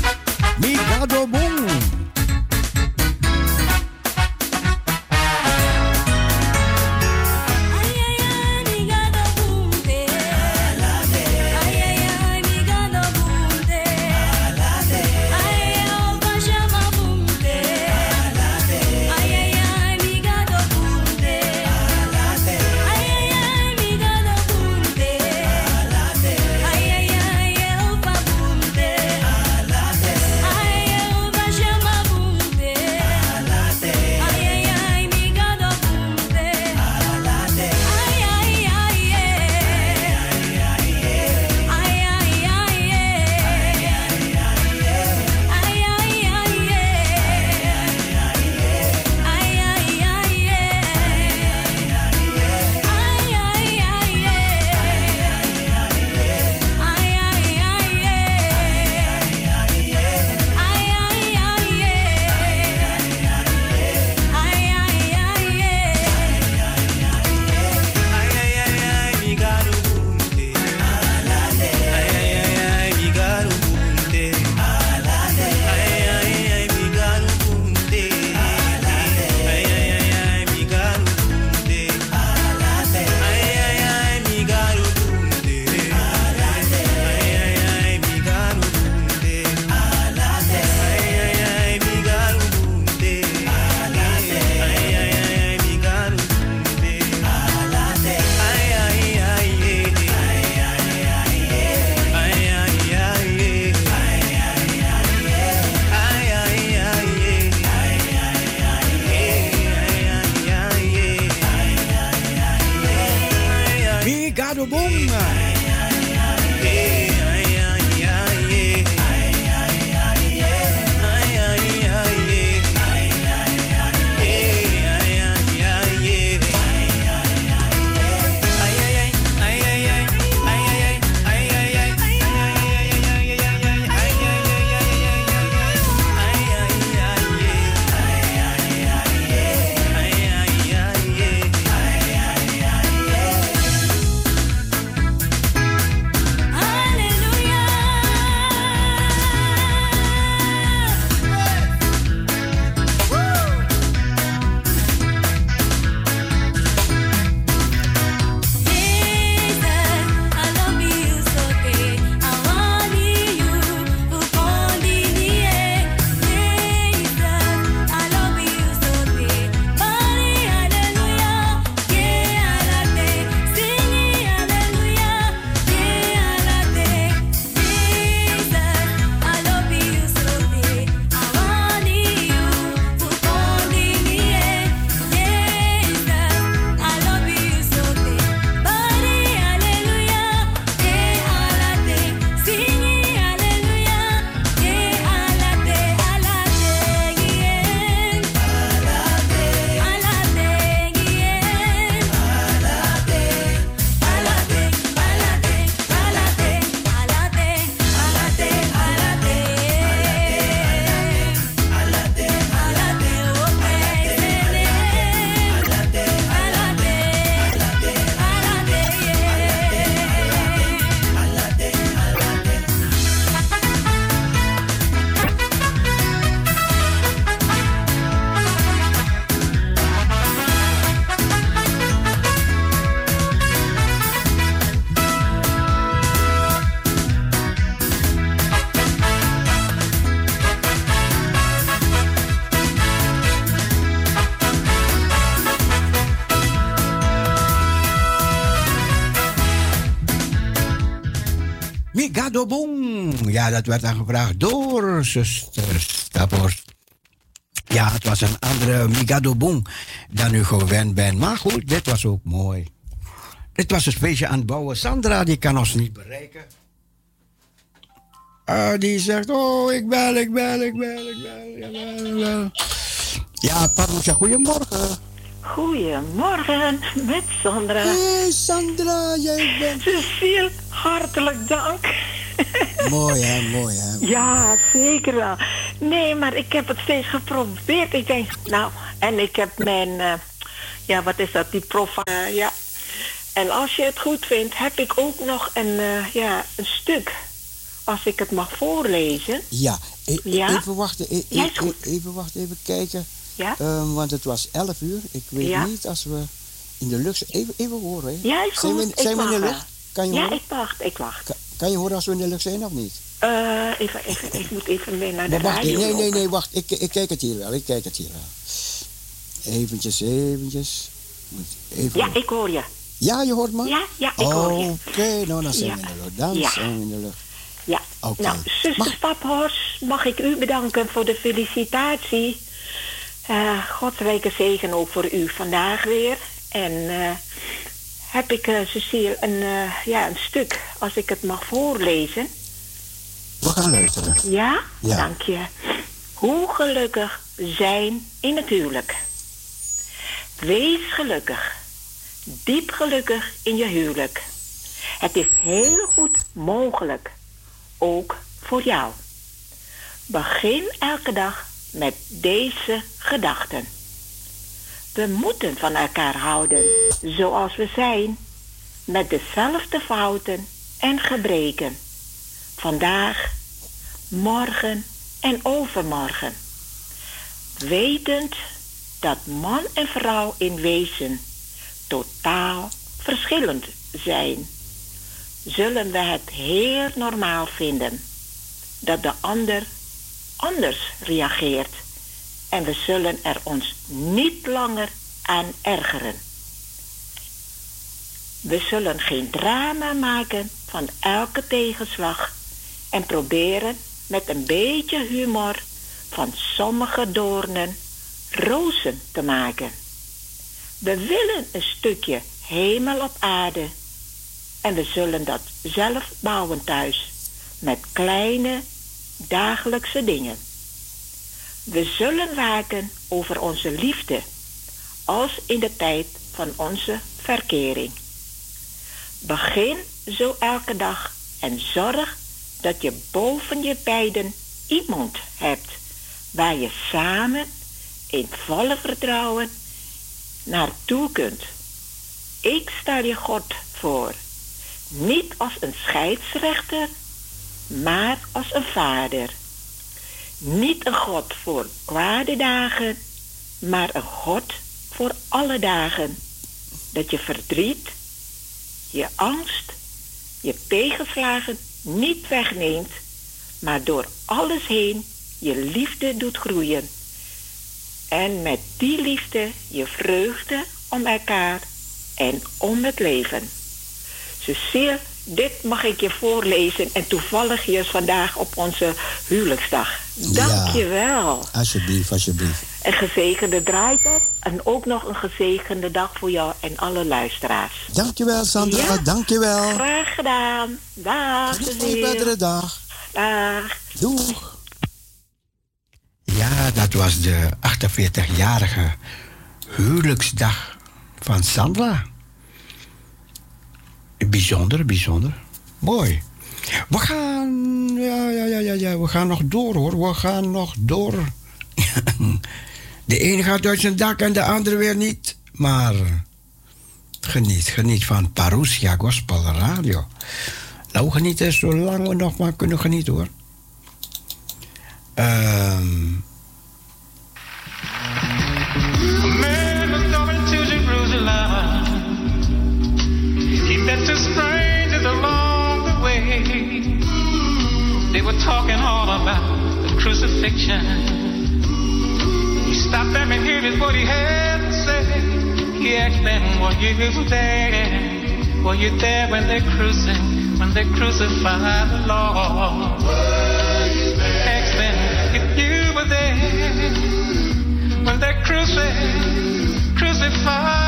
Speaker 1: Ja, dat werd aangevraagd door zuster Staphorst. Ja, het was een andere Migado Bong dan u gewend bent. Maar goed, dit was ook mooi. Dit was een feestje aan het bouwen. Sandra, die kan ons niet bereiken. Ah, die zegt, oh, ik bel, ik bel, ik bel, ik bel, ik bel, ik bel. Ja, Parousia, goedemorgen.
Speaker 12: Goedemorgen, met Sandra.
Speaker 1: Hey Sandra, jij bent...
Speaker 12: Cecile, hartelijk dank.
Speaker 1: Mooi hè, mooi hè.
Speaker 12: Ja, zeker wel. Nee, maar ik heb het steeds geprobeerd. Ik denk, nou, en ik heb mijn, eh, ja, wat is dat, die profiel, ja. En als je het goed vindt, heb ik ook nog een, eh, ja, een stuk. Als ik het mag voorlezen.
Speaker 1: Ja, e-
Speaker 12: Ja?
Speaker 1: even wachten, e-
Speaker 12: Ja,
Speaker 1: e-
Speaker 12: goed.
Speaker 1: even wachten, even kijken.
Speaker 12: Ja?
Speaker 1: Ehm, want het was 11 uur. Ik weet
Speaker 12: Ja?
Speaker 1: niet als we in de lucht zijn. Even, even horen. Hè.
Speaker 12: Ja, is
Speaker 1: Zijn we,
Speaker 12: goed.
Speaker 1: in- zijn
Speaker 12: Ik
Speaker 1: we in de lucht? Kan je
Speaker 12: Ja,
Speaker 1: horen?
Speaker 12: ik wacht, ik wacht.
Speaker 1: Kan, kan je horen als we in de lucht zijn of niet?
Speaker 12: Eh, even, even, ik moet even weer naar de
Speaker 1: Maar wacht, nee, nee,
Speaker 12: lopen.
Speaker 1: nee, wacht. Ik, ik kijk het hier wel. Ik kijk het hier wel. Eventjes, eventjes. Even...
Speaker 12: Ja, ik hoor je.
Speaker 1: Ja, je hoort me?
Speaker 12: Ja, ja, ik hoor je.
Speaker 1: Oké, nou dan zijn
Speaker 12: Ja.
Speaker 1: we in de lucht. Dan
Speaker 12: Ja.
Speaker 1: zijn we in de lucht.
Speaker 12: Ja.
Speaker 1: Oké.
Speaker 12: Nou, zuster Staphorst, mag ik u bedanken voor de felicitatie. Eh Godsrijke zegen ook voor u vandaag weer. En eh, heb ik, eh, Cecile, een, eh, ja, een stuk, als ik het mag voorlezen.
Speaker 1: We gaan luisteren.
Speaker 12: Ja?
Speaker 1: Ja.
Speaker 12: Dank je. Hoe gelukkig zijn in het huwelijk. Wees gelukkig. Diep gelukkig in je huwelijk. Het is heel goed mogelijk. Ook voor jou. Begin elke dag met deze gedachten. We moeten van elkaar houden zoals we zijn. Met dezelfde fouten en gebreken. Vandaag, morgen en overmorgen. Wetend dat man en vrouw in wezen totaal verschillend zijn, zullen we het heel normaal vinden dat de ander anders reageert en we zullen er ons niet langer aan ergeren. We zullen geen drama maken van elke tegenslag en proberen met een beetje humor van sommige doornen rozen te maken. We willen een stukje hemel op aarde En we zullen dat zelf bouwen thuis. Met kleine dagelijkse dingen. We zullen waken over onze liefde. Als in de tijd van onze verkering. Begin zo elke dag en zorg dat je boven je beiden iemand hebt waar je samen in volle vertrouwen naartoe kunt. Ik stel je God voor, niet als een scheidsrechter, maar als een vader. Niet een God voor kwade dagen, maar een God voor alle dagen. Dat je verdriet, je angst, je tegenslagen niet wegneemt, maar door alles heen je liefde doet groeien. En met die liefde je vreugde om elkaar en om het leven. Cecile, dit mag ik je voorlezen en toevallig is vandaag op onze huwelijksdag. Dank je wel.
Speaker 1: Alsjeblieft, alsjeblieft.
Speaker 12: Een gezegende draaitijd en ook nog een gezegende dag voor jou en alle luisteraars.
Speaker 1: Dankjewel, Sandra.
Speaker 12: Ja.
Speaker 1: Dankjewel.
Speaker 12: Graag gedaan. Dag,
Speaker 1: verdere dag.
Speaker 12: Dag.
Speaker 1: Doeg. Ja, dat was de 48-jarige huwelijksdag van Sandra. Bijzonder, bijzonder. Mooi. We gaan, ja, ja, ja, ja, ja, we gaan nog door hoor. We gaan nog door. De ene gaat uit zijn dak en de andere weer niet. Maar geniet, geniet van Parousia Gospel Radio. Nou, genieten zolang we nog maar kunnen genieten hoor. Ehm
Speaker 13: They were talking all about the crucifixion. He stopped them and heard what he had to say. He asked them, Were you there? Were you there when they crucified, when they crucified the Lord? Asked them if you were there when they crucified, crucified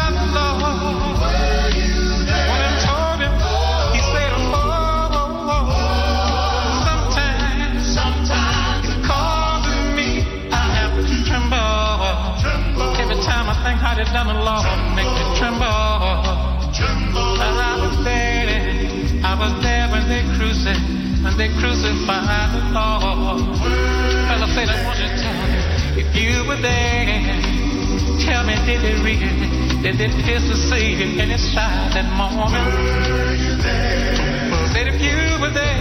Speaker 13: they done the Lord, tremble. I was there, I was there when they crucified, when they crucified the Lord. Said, I want you tell me if you were there. Tell me, did it really, did it pierce the Savior in his side that morning? Said if you were there,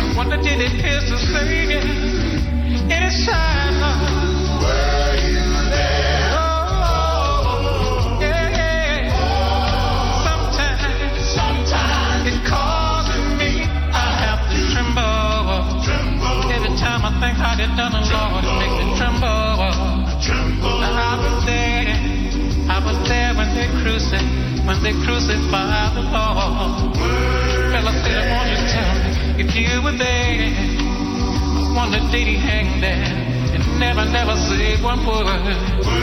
Speaker 13: I wonder did it pierce the Savior in his side, Lord? Time I think done the Lord, it makes me tremble. I was there, I was there when they crucified, when they crucified the Lord. Fella said, I want you to tell me if you were there. I wonder did he hang there and never, never say one word. Were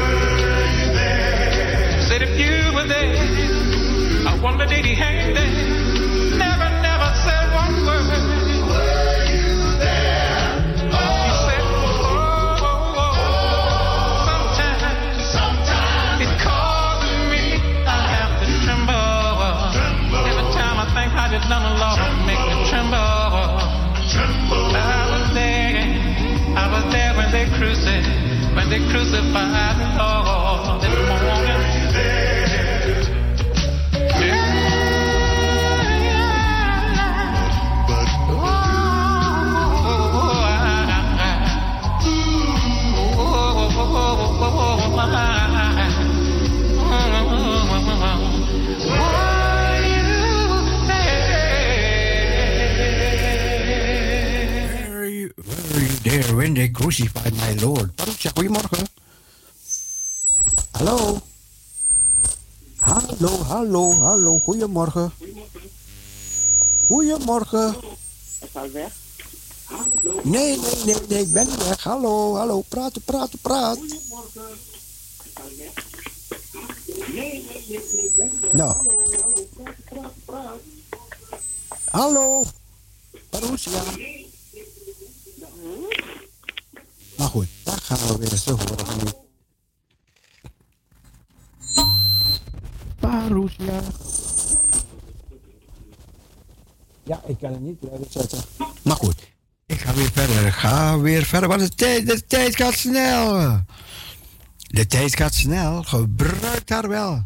Speaker 13: you there? Said if you were there, I wonder did he hang there, they crucified the Lord
Speaker 1: there when they crucified my Lord? Parousia, goedemorgen. Hallo. Hallo, hallo, hallo. Goedemorgen. Goedemorgen.
Speaker 14: Is al weg?
Speaker 1: Nee, nee, nee, nee, ik ben niet weg. Hallo, hallo. Praten, praten, praat. Nou. Hallo. Parousia. Maar goed, daar gaan we weer terug horen. Parousia. Ja, ik kan het niet blijven. Maar goed, ik ga weer verder. Ga weer verder, want de tijd, de tijd gaat snel. De tijd gaat snel. Gebruik haar wel.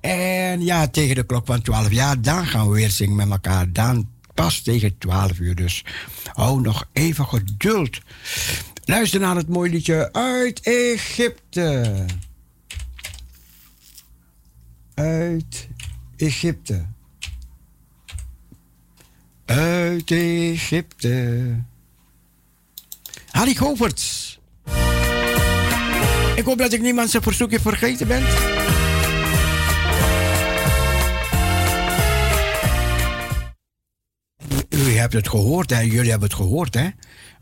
Speaker 1: En ja, tegen de klok van 12 jaar, dan gaan we weer zingen met elkaar. Dan pas tegen 12 uur. Dus hou nog even geduld. Luister naar het mooie liedje uit Egypte. Uit Egypte. Uit Egypte. Harry Goverts. Ik hoop dat ik niemand zijn verzoekje vergeten ben. U, u hebt het gehoord, hè? Jullie hebben het gehoord, hè?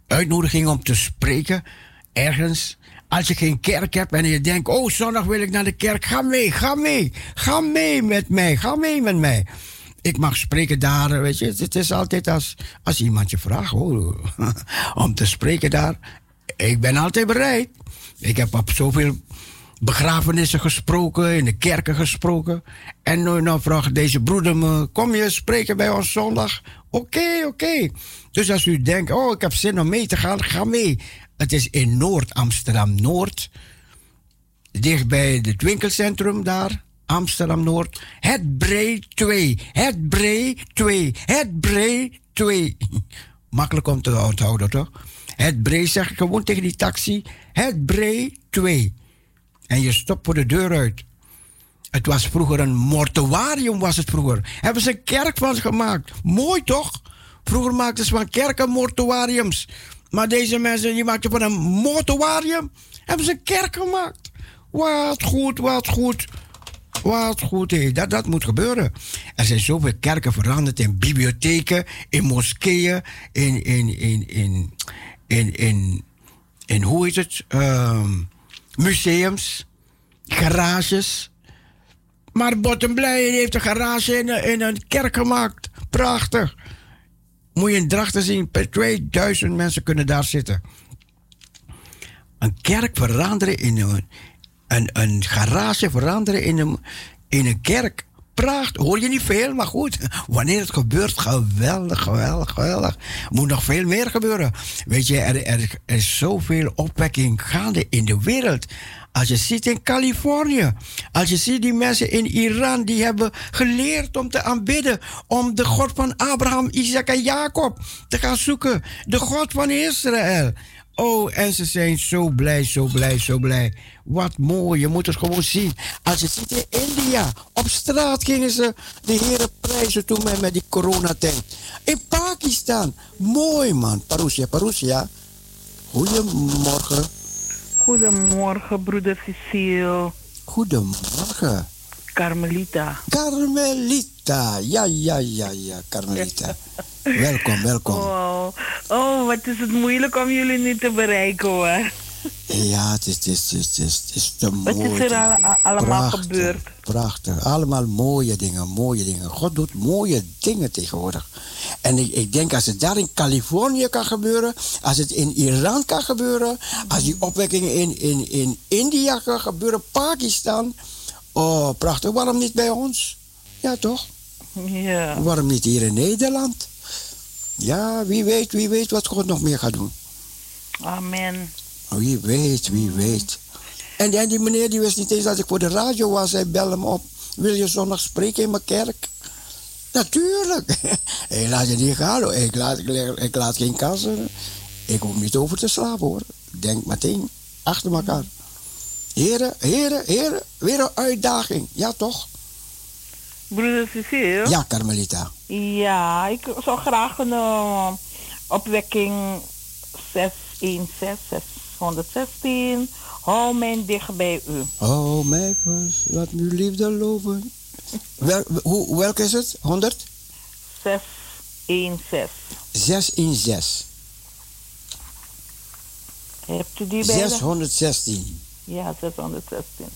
Speaker 1: Uitnodiging om te spreken ergens. Als je geen kerk hebt en je denkt, oh, zondag wil ik naar de kerk. Ga mee, ga mee. Ga mee met mij. Ga mee met mij. Ik mag spreken daar, weet je. Het is altijd als, als iemand je vraagt oh, om te spreken daar. Ik ben altijd bereid. Ik heb op zoveel begrafenissen gesproken, in de kerken gesproken. En nu nou vraagt deze broeder me, kom je spreken bij ons zondag? Oké, oké. Dus als u denkt, oh, ik heb zin om mee te gaan, ga mee. Het is in Noord, Amsterdam-Noord. Dicht bij het winkelcentrum daar, Amsterdam-Noord. Het Bree 2, het Bree 2, het Bree 2. Makkelijk om te onthouden, toch? Het Bree zeg ik gewoon tegen die taxi. Het Bree 2. En je stopt voor de deur uit. Het was vroeger een mortuarium, was het vroeger. Hebben ze een kerk van gemaakt. Mooi toch? Vroeger maakten ze van kerken mortuariums. Maar deze mensen, die maakten van een mortuarium, hebben ze een kerk gemaakt. Wat goed, wat goed. Wat goed, hé. Dat, dat moet gebeuren. Er zijn zoveel kerken veranderd in bibliotheken, in moskeeën, in, in, in, in, in, in, hoe heet het? Ehm, museums, garages. Maar Bottenblijen heeft een garage in, in een kerk gemaakt. Prachtig. Moet je in Drachten zien, per 2000 mensen kunnen daar zitten. Een kerk veranderen in een, een, een garage veranderen in een, in een kerk. Prachtig. Hoor je niet veel, maar goed. Wanneer het gebeurt, geweldig, geweldig, geweldig. Moet nog veel meer gebeuren. Weet je, er, er is zoveel opwekking gaande in de wereld. Als je ziet in Californië, als je ziet die mensen in Iran, die hebben geleerd om te aanbidden, om de God van Abraham, Isaac en Jacob te gaan zoeken. De God van Israël. Oh, en ze zijn zo blij, zo blij, zo blij. Wat mooi, je moet het gewoon zien. Als je ziet in India, op straat gingen ze de heren prijzen toen met, met die coronatijd. In Pakistan, mooi man. Parousia, Parousia. Goedemorgen.
Speaker 15: Goedemorgen, broeder Cecile.
Speaker 1: Goedemorgen.
Speaker 15: Carmelita.
Speaker 1: Carmelita, ja, ja, ja, ja, Carmelita. welkom, welkom.
Speaker 15: Oh, oh, wat is het moeilijk om jullie nu te bereiken hoor.
Speaker 1: Ja, het is, het is, het is, het is, is te
Speaker 15: Wat
Speaker 1: mooi.
Speaker 15: is
Speaker 1: Het
Speaker 15: er al- allemaal
Speaker 1: prachtig,
Speaker 15: gebeurd?
Speaker 1: Prachtig. Allemaal mooie dingen, mooie dingen. God doet mooie dingen tegenwoordig. En ik, ik denk als het daar in Californië kan gebeuren, als het in Iran kan gebeuren, als die opwekking in, in, in India kan gebeuren, Pakistan. Oh, prachtig. Waarom niet bij ons? Ja, toch?
Speaker 15: Ja.
Speaker 1: Waarom niet hier in Nederland? Ja, wie weet, wie weet wat God nog meer gaat doen.
Speaker 15: Amen.
Speaker 1: Wie weet, wie weet. En, en die meneer die wist niet eens dat ik voor de radio was. Hij belde me op. Wil je zondag spreken in mijn kerk? Natuurlijk. ik laat je niet gaan hoor. Ik laat, ik laat geen kansen. Ik hoef niet over te slapen hoor. Denk meteen achter elkaar. Heren, heren, heren. Weer een uitdaging. Ja toch?
Speaker 15: Broeder Cecile?
Speaker 1: Ja, Carmelita.
Speaker 15: Ja, ik zou graag een eh, opwekking 616, 616. Hou mij dicht bij u.
Speaker 1: Oh, mij pas. Laat uw liefde loven. Wel, hoe, welke is het? 100?
Speaker 15: 616.
Speaker 1: 6 in 6.
Speaker 15: Hebt u die bij de-
Speaker 1: 616.
Speaker 15: Ja, 616.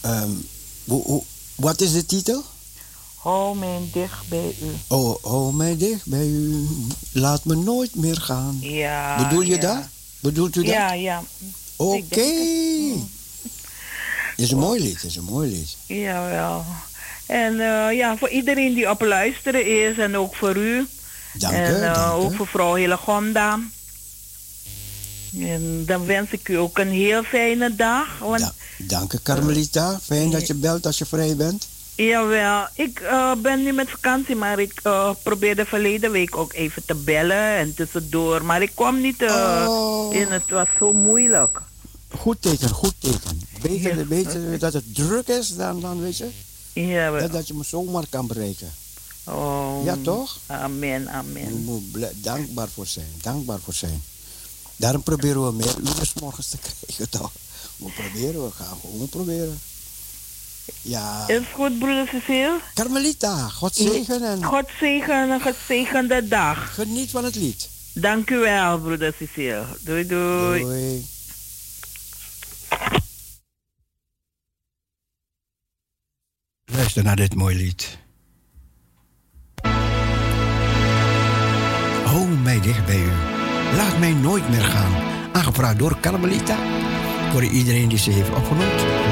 Speaker 1: Ehm, hoe, hoe, wat is de titel?
Speaker 15: Hou mij dicht bij u.
Speaker 1: Oh, hou mij dicht bij u. Laat me nooit meer gaan.
Speaker 15: Ja.
Speaker 1: Bedoel je
Speaker 15: ja.
Speaker 1: dat? Bedoelt u dat?
Speaker 15: Ja, ja.
Speaker 1: Oké. Is een mooi lied, is een mooi lied.
Speaker 15: Jawel. En eh, ja, voor iedereen die op luisteren is en ook voor u.
Speaker 1: Dank
Speaker 15: en
Speaker 1: u,
Speaker 15: eh,
Speaker 1: dank u.
Speaker 15: ook voor vrouw Hillegonda. En dan wens ik u ook een heel fijne dag. Want,
Speaker 1: Dank u, Carmelita. Fijn dat je belt als je vrij bent.
Speaker 15: Jawel, ik eh, ben nu met vakantie, maar ik eh, probeerde verleden week ook even te bellen en tussendoor. Maar ik kwam niet eh,
Speaker 1: Oh.
Speaker 15: in, het was zo moeilijk.
Speaker 1: Goed teken, goed teken. Beter, beter dat het druk is dan, dan weet je,
Speaker 15: Jawel.
Speaker 1: dat, dat je me zomaar kan bereiken.
Speaker 15: Oh,
Speaker 1: Ja, toch?
Speaker 15: Amen,
Speaker 1: Je
Speaker 15: amen.
Speaker 1: moet bl- dankbaar voor zijn, dankbaar voor zijn. Daarom proberen we meer uren morgens te krijgen, toch? We proberen, we gaan gewoon proberen. Ja.
Speaker 15: Is goed, broeder Cecile?
Speaker 1: Carmelita, God zegen en
Speaker 15: God zegen, een gezegende dag.
Speaker 1: geniet van het lied.
Speaker 15: Dank u wel, broeder Cecile. Doei, doei.
Speaker 1: Doei. Luister naar dit mooie lied. Hou mij dicht bij u. Laat mij nooit meer gaan. Aangevraagd door Carmelita. Voor iedereen die ze heeft opgenoemd.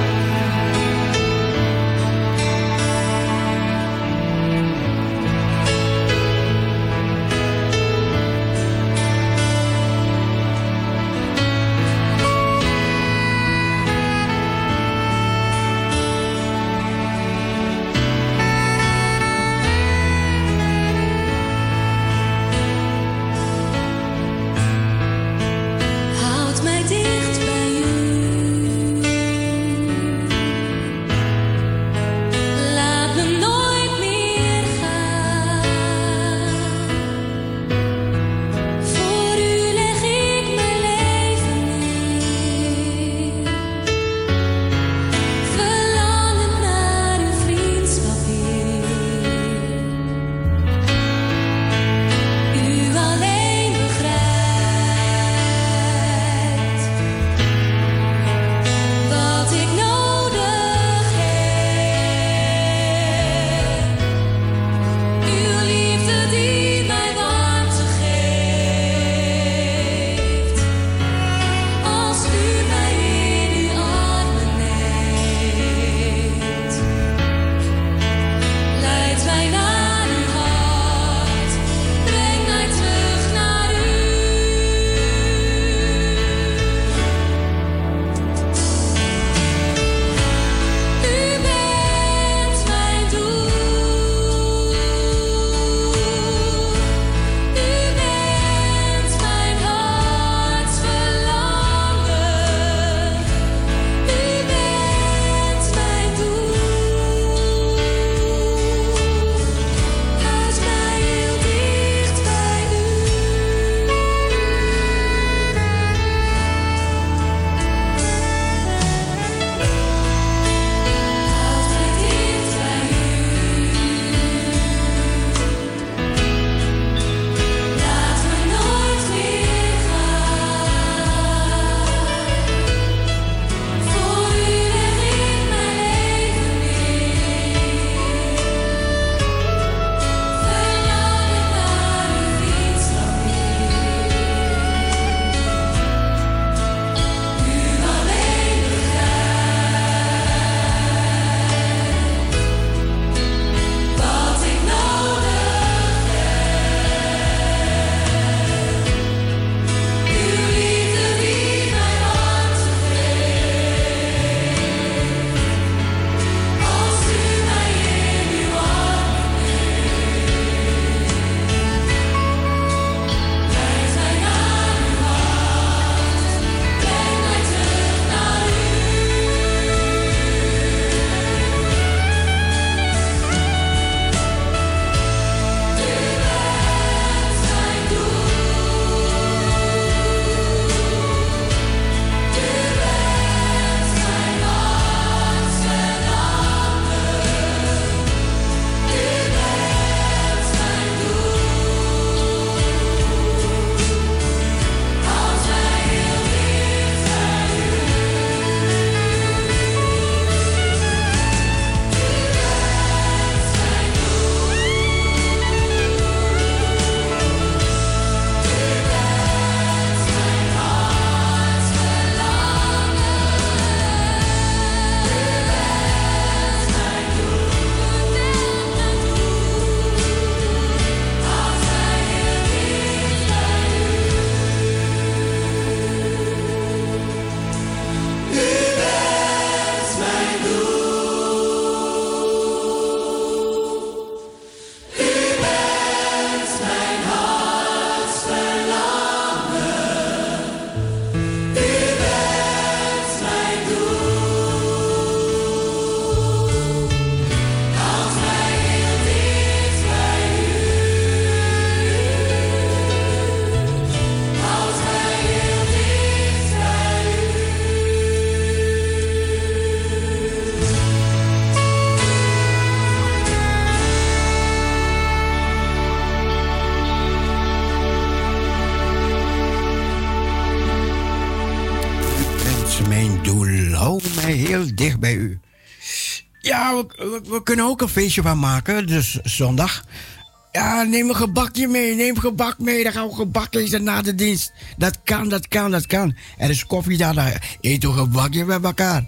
Speaker 16: Dicht bij u.
Speaker 1: Ja, we, we- we kunnen ook een feestje van maken, dus zondag. Ja, neem een gebakje mee, neem gebak mee. Dan gaan we gebak eten na de dienst. Dat kan, dat kan, dat kan. Er is koffie daar, dan eet een gebakje met elkaar.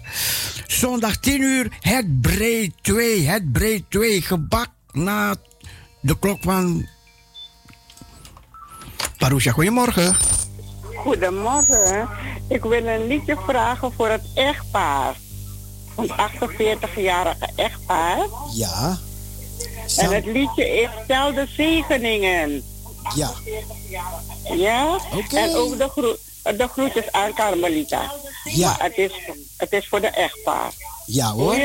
Speaker 1: Zondag 10 uur, het breed 2, het breed 2. Gebak na de klok van... Parousia, goedemorgen.
Speaker 14: Goedemorgen. Ik wil een liedje vragen voor het echtpaar. Een 48-jarige echtpaar.
Speaker 17: Ja,
Speaker 14: En het liedje is Stel de zegeningen.
Speaker 17: ja.
Speaker 14: Ja?
Speaker 17: Oké.
Speaker 14: En ook de, groet, de groetjes aan Carmelita.
Speaker 17: Ja.
Speaker 14: Het is, het is voor de echtpaar.
Speaker 17: Ja hoor.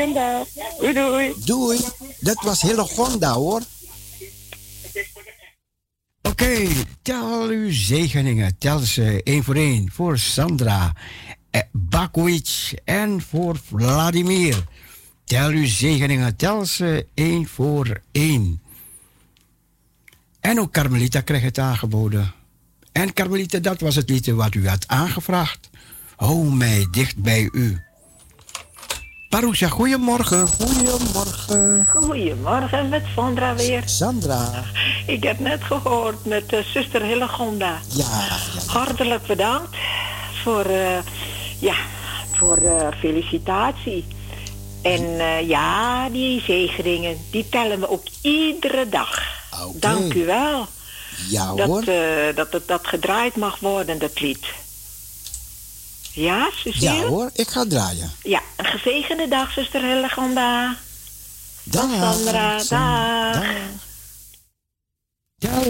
Speaker 14: Doei doei.
Speaker 17: Doei. Dat was Hillegonda hoor.
Speaker 1: Oké, tel uw zegeningen. Tel ze één voor één. Voor Sandra Bakovic en voor Vladimir. Tel uw zegeningen. Tel ze één voor één. En ook Carmelita kreeg het aangeboden. En Carmelita, dat was het liedje wat u had aangevraagd. Hou mij dicht bij u. Parousia, goedemorgen. Goedemorgen.
Speaker 12: Goedemorgen, met Sandra weer.
Speaker 17: Sandra.
Speaker 12: Ik heb net gehoord met eh, zuster Hillegonda.
Speaker 17: Ja,
Speaker 12: Hartelijk bedankt voor, eh, ja, voor de felicitatie. En eh, ja, die zegeningen, die tellen we ook iedere dag. Dank u wel.
Speaker 17: Ja
Speaker 12: dat,
Speaker 17: hoor.
Speaker 12: eh, dat het dat gedraaid mag worden, dat lied. Ja, Cecile?
Speaker 17: Ja hoor, ik ga draaien.
Speaker 12: Ja, een gezegende dag, zuster Hillegonda.
Speaker 17: Dag,
Speaker 12: Sandra, dag.
Speaker 1: Tel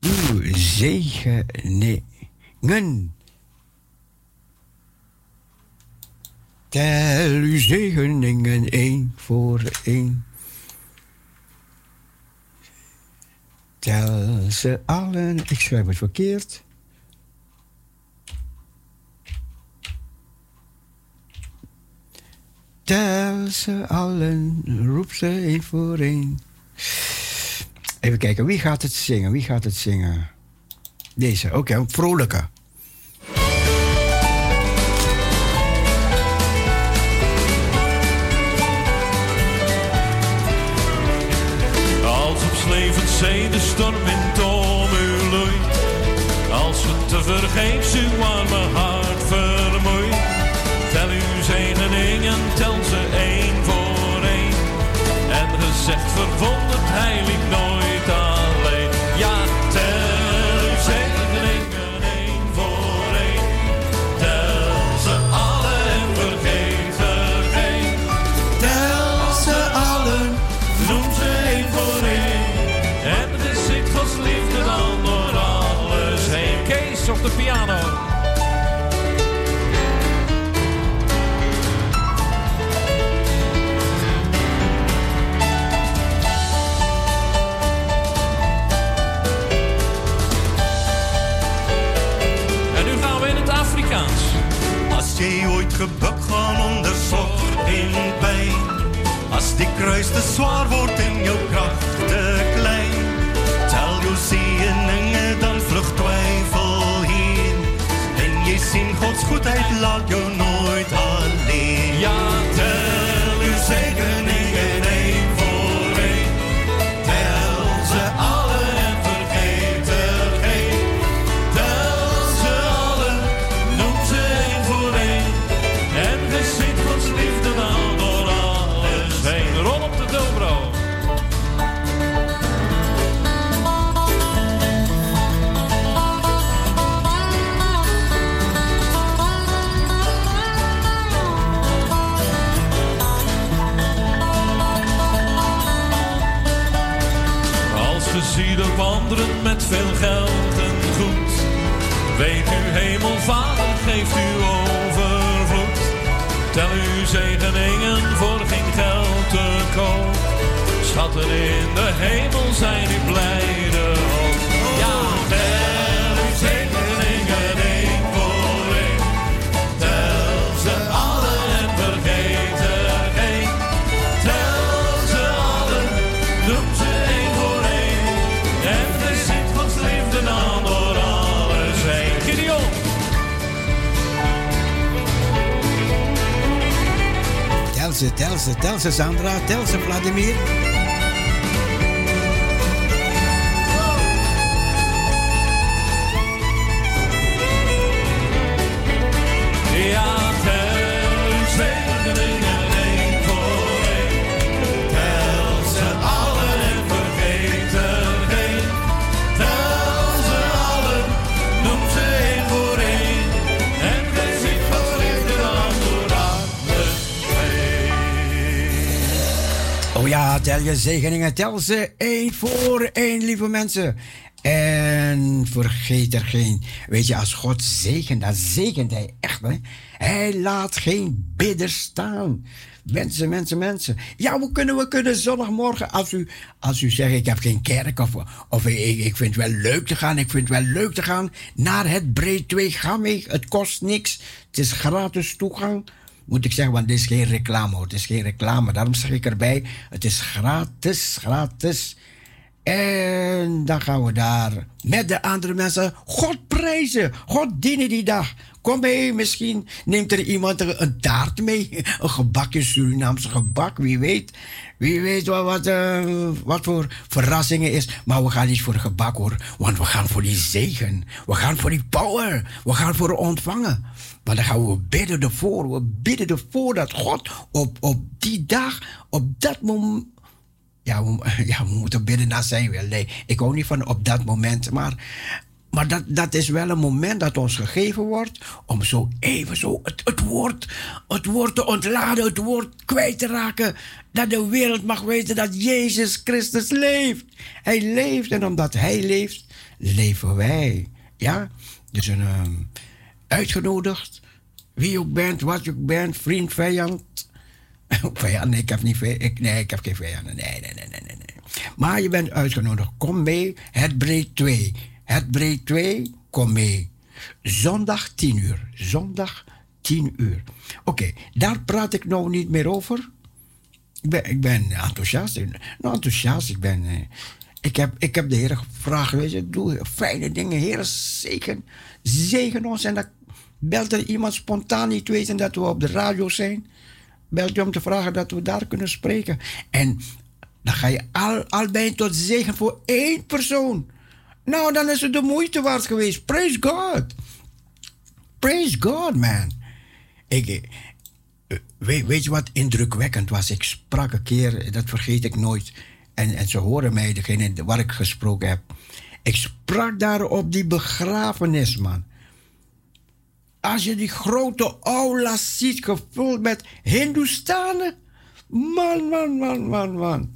Speaker 1: uw zegeningen. Tel uw zegeningen één voor één. Tel ze allen. Ik schrijf het verkeerd. Tel ze allen. Roep ze één voor één. Even kijken, wie gaat het zingen? Wie gaat het zingen? Deze, oké, een vrolijke.
Speaker 9: Zee de stormwind om u loeit. Als we te vergeefs uw warme hart vermoeit. Tel uw zegeningen, tel ze één voor één. En gezegd verwonderd, hij
Speaker 1: Telse, Sandra, Telse, Vladimir.
Speaker 9: Zegeningen, tel ze één voor één,
Speaker 1: lieve mensen. En vergeet er geen. Weet je, als God zegent, dan zegent hij echt. Hè? Hij laat geen bidder staan. Mensen, mensen, mensen. Ja, we kunnen, we kunnen zondagmorgen, als u, als u zegt, ik heb geen kerk, of, of ik, ik vind het wel leuk te gaan, ik vind het wel leuk te gaan naar het Breed 2. Ga mee, het kost niks. Het is gratis toegang. Moet ik zeggen, want dit is geen reclame. Het is geen reclame. Daarom zeg ik erbij, het is gratis, gratis. En dan gaan we daar met de andere mensen God prijzen. God dienen die dag. Kom mee, misschien neemt er iemand een, een taart mee. Een gebakje, Surinaamse gebak, wie weet. Wie weet wat, wat, eh, wat voor verrassingen is. Maar we gaan niet voor gebak hoor. Want we gaan voor die zegen. We gaan voor die power. We gaan voor ontvangen. Maar dan gaan we bidden ervoor. We bidden ervoor dat God op, op die dag, op dat moment ja, we, ja, we moeten bidden naar zijn wil. Nee, ik hou niet van op dat moment. Maar, maar dat, dat is wel een moment dat ons gegeven wordt om zo even zo het, het, woord, het woord te ontladen, het woord kwijt te raken. Dat de wereld mag weten dat Jezus Christus leeft. Hij leeft en omdat Hij leeft, leven wij. Ja, dus een, ehm, uitgenodigd. Wie ook bent, wat je ook bent, vriend, vijand, vijand, nee, ik heb niet. Ik, nee, ik heb geen vijanden. Nee, nee, nee, nee, nee. Maar je bent uitgenodigd. Kom mee. Het breed 2. Het breed 2, kom mee. Zondag 10 uur. Zondag 10 uur. Oké, daar praat ik nou niet meer over. Ik ben, ik ben enthousiast. Nou, enthousiast. Ik ben... eh, ik heb, ik heb de Heer gevraagd, weet je, doe fijne dingen. Heer, zegen, zegen ons. En dan belt er iemand spontaan niet weten dat we op de radio zijn belt je om te vragen dat we daar kunnen spreken. En dan ga je al, albei tot zegen voor één persoon. Nou, dan is het de moeite waard geweest. Praise God. Praise God, man. Ik, eh, weet, weet je wat indrukwekkend was? Ik sprak een keer, dat vergeet ik nooit. En, en ze horen mij, degene waar ik gesproken heb. Ik sprak daar op die begrafenis, man. Als je die grote aula's ziet gevuld met Hindoestanen. Man, man, man, man, man.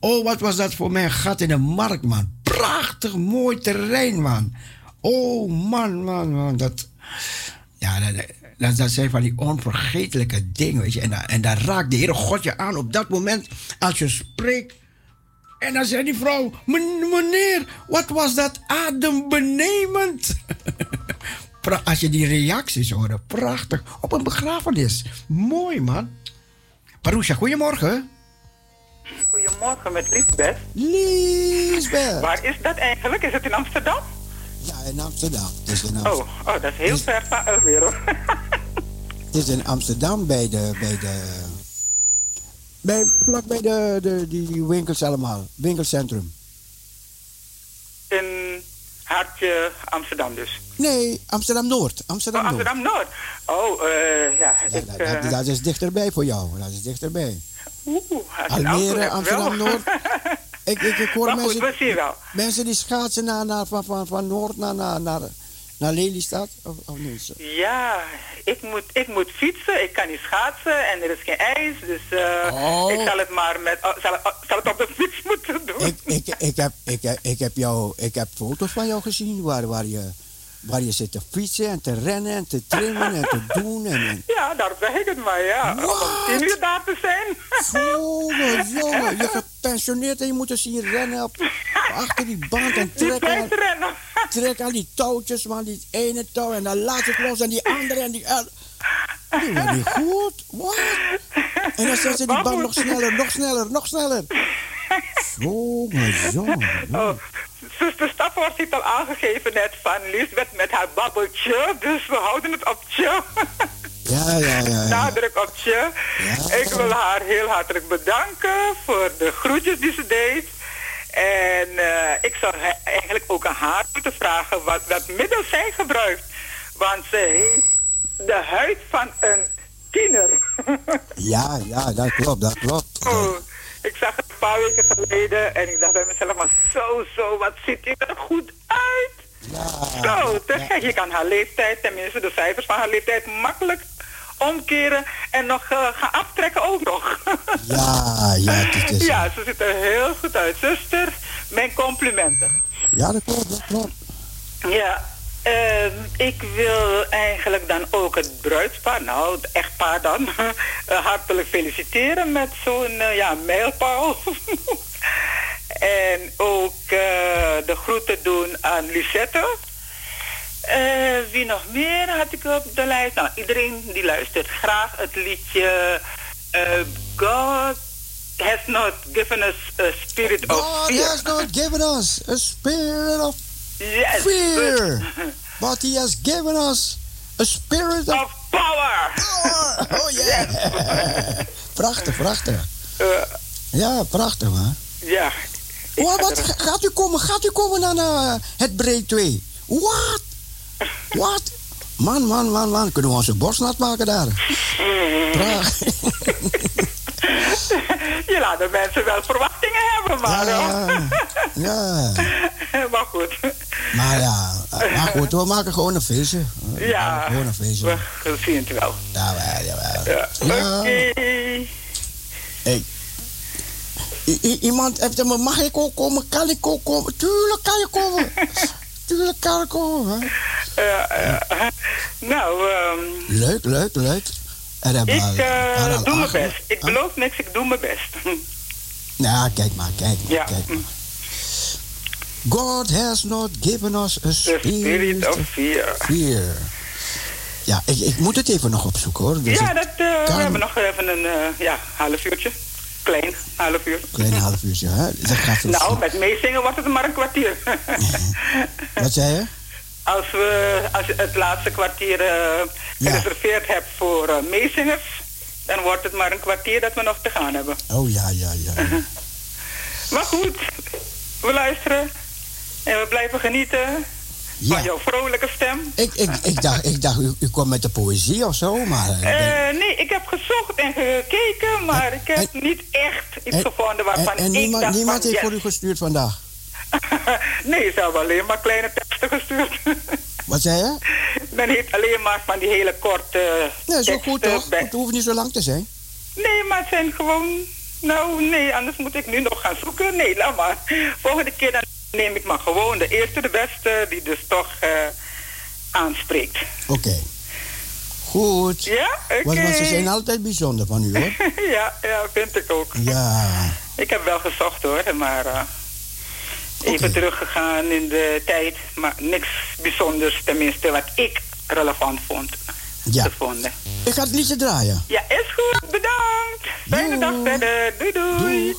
Speaker 1: Oh, wat was dat voor mij een gat in de markt, man. Prachtig mooi terrein, man. Oh, man, man, man. Dat, ja, dat, dat, dat zijn van die onvergetelijke dingen, weet je. En, en daar raakt de Heere God je aan op dat moment als je spreekt. En dan zei die vrouw, "Men- meneer, wat was dat adembenemend? Als je die reacties hoorde, prachtig. Op een begrafenis. Mooi, man. Parousia, goedemorgen.
Speaker 18: Goedemorgen met Lisbeth.
Speaker 1: Lisbeth.
Speaker 18: Waar is dat eigenlijk? Is het in Amsterdam?
Speaker 17: Ja, in Amsterdam. Het is in Amsterdam.
Speaker 18: Oh, oh dat is heel ver van Almere.
Speaker 17: Het is in Amsterdam bij de. Bij de bij, vlak bij de, de, die winkels allemaal. Winkelcentrum.
Speaker 18: in Hartje Amsterdam dus.
Speaker 17: Nee, Amsterdam Noord. Amsterdam
Speaker 18: Oh,
Speaker 17: Noord.
Speaker 18: Amsterdam Noord. Oh, eh ja. ik,
Speaker 17: Dat,
Speaker 18: eh,
Speaker 17: dat is dichterbij voor jou. Dat is dichterbij.
Speaker 18: Oeh,
Speaker 17: Almere, Amsterdam. Noord. Ik, ik, ik hoor
Speaker 18: goed,
Speaker 17: mensen,
Speaker 18: wel.
Speaker 17: mensen die schaatsen naar, naar, van, van, van Noord naar, naar, naar, naar Lelystad. Of, of niet zo.
Speaker 18: Ja, ik moet, ik moet fietsen, ik kan niet schaatsen en er is geen ijs, dus eh,
Speaker 17: Oh.
Speaker 18: ik zal het maar met, oh, zal, oh, zal het op de fiets moeten doen.
Speaker 17: Ik, ik, ik, heb, ik, heb, ik, heb jou, ik heb foto's van jou gezien waar, waar, je, waar je zit te fietsen en te rennen en te trimmen en te doen. En, en.
Speaker 18: Ja, daar zeg ik het maar, ja. Om tien uur daar te zijn.
Speaker 17: Jongen, jongen, je gepensioneerd en je moet er zien rennen op, achter die band en trekken. aan- Trek aan die touwtjes, man, die ene touw en dan laat het los en die andere en die... Die was niet goed, wat? En dan zet ze die band nog sneller, nog sneller, nog sneller. Jongen, jongen.
Speaker 18: Oh, zuster Staphorst heeft al aangegeven net van Lisbeth met haar babbeltje, dus we houden het op tje.
Speaker 1: Ja, ja, ja. ja.
Speaker 18: Nadruk op je. Ik wil haar heel hartelijk bedanken voor de groetjes die ze deed. En eh, ik zou eigenlijk ook aan haar moeten vragen wat, wat middel zij gebruikt. Want ze heeft de huid van een tiener.
Speaker 1: Ja, ja, dat klopt, dat klopt.
Speaker 18: Oh, ik zag het een paar weken geleden en ik dacht bij mezelf, maar zo, zo, wat ziet hij er goed uit. Zo, te gek. Je kan haar leeftijd, tenminste de cijfers van haar leeftijd, makkelijk omkeren en nog eh, gaan aftrekken ook nog.
Speaker 1: Ja, ja, het is,
Speaker 18: ja, ze ziet er heel goed uit. Zuster, mijn complimenten.
Speaker 1: ja, dat klopt, dat klopt.
Speaker 18: Ja, ehm, ik wil eigenlijk dan ook het bruidspaar, nou, het echtpaar dan, eh, hartelijk feliciteren met zo'n eh, ja, mijlpaal. en ook eh, de groeten doen aan Lisette. Eh, wie nog meer had ik op de lijst? Nou, iedereen die luistert graag het liedje God has not given us a spirit of
Speaker 1: God
Speaker 18: fear.
Speaker 1: has not given us a spirit of
Speaker 18: Yes.
Speaker 1: fear, but He has given us a spirit of,
Speaker 18: power.
Speaker 1: Power. Oh yeah. prachtig, prachtig. Ja, prachtig man.
Speaker 18: Ja.
Speaker 1: Wat, wat, ga- gaat u komen, gaat u komen naar eh, het breed 2? Wat? Wat? Man, man, man, man, kunnen we onze borst nat maken daar? Prachtig.
Speaker 18: Je laat de mensen wel verwachtingen hebben, maar...
Speaker 1: Ja, ja.
Speaker 18: maar goed.
Speaker 1: Maar ja, maar goed, we maken gewoon een feestje. We
Speaker 18: Ja.
Speaker 1: Gewoon een feestje.
Speaker 18: We zien het wel.
Speaker 1: Jawel, jawel.
Speaker 18: Ja.
Speaker 1: Ja.
Speaker 18: Oké.
Speaker 1: Hey. I- iemand heeft hem, mag ik ook komen? Kan ik ook komen? Tuurlijk kan je komen. Tuurlijk kan ik komen.
Speaker 18: Ja, ja. Nou, ehm,
Speaker 1: Leuk, leuk, leuk.
Speaker 18: Ik eh,
Speaker 1: al
Speaker 18: doe mijn best. Ik beloof niks, ik doe mijn best.
Speaker 1: Nou, kijk maar, kijk maar,
Speaker 18: Ja.
Speaker 1: kijk maar. God has not given us a spirit,
Speaker 18: spirit of fear.
Speaker 1: fear. Ja, ik, ik moet het even nog opzoeken hoor. Dus
Speaker 18: ja, dat, eh,
Speaker 1: kan-
Speaker 18: we hebben nog even een eh, ja, half uurtje. Klein half uur.
Speaker 1: Klein half uurtje, hè? Dat gaat
Speaker 18: Nou, met meezingen wordt het maar een kwartier.
Speaker 1: Wat zei je?
Speaker 18: Als we als je het laatste kwartier eh, gereserveerd hebt voor eh, meezingers, dan wordt het maar een kwartier dat we nog te gaan hebben.
Speaker 1: Oh ja, ja, ja.
Speaker 18: Maar goed, we luisteren en we blijven genieten
Speaker 1: Ja.
Speaker 18: van jouw vrolijke stem.
Speaker 1: Ik, ik, ik dacht, ik dacht u, u kwam met de poëzie of zo, maar... eh,
Speaker 18: nee, ik heb gezocht en gekeken, maar ik heb niet echt iets
Speaker 1: en-
Speaker 18: gevonden waarvan ik
Speaker 1: niemand,
Speaker 18: dacht
Speaker 1: niemand
Speaker 18: van,
Speaker 1: heeft
Speaker 18: yes.
Speaker 1: voor u gestuurd vandaag.
Speaker 18: nee, ze hebben alleen maar kleine teksten gestuurd.
Speaker 1: Wat zei je?
Speaker 18: Men heeft alleen maar van die hele korte
Speaker 1: Nee,
Speaker 18: teksten
Speaker 1: goed toch?
Speaker 18: bij-
Speaker 1: Het hoeft niet zo lang te zijn.
Speaker 18: Nee, maar het zijn gewoon... Nou, nee, anders moet ik nu nog gaan zoeken. Nee, laat maar. Volgende keer dan neem ik maar gewoon de eerste, de beste, die dus toch eh, aanspreekt.
Speaker 1: Oké. Goed.
Speaker 18: Ja, oké.
Speaker 1: Want, want ze zijn altijd bijzonder van u, hoor.
Speaker 18: ja, ja, vind ik ook.
Speaker 1: Ja.
Speaker 18: Ik heb wel gezocht hoor, maar eh, even teruggegaan in de tijd. Maar niks bijzonders, tenminste wat ik relevant vond.
Speaker 1: Ja.
Speaker 18: Gevonden.
Speaker 1: Ik ga het liedje draaien.
Speaker 18: Ja, is goed. Bedankt. Fijne dag verder. Doei doei.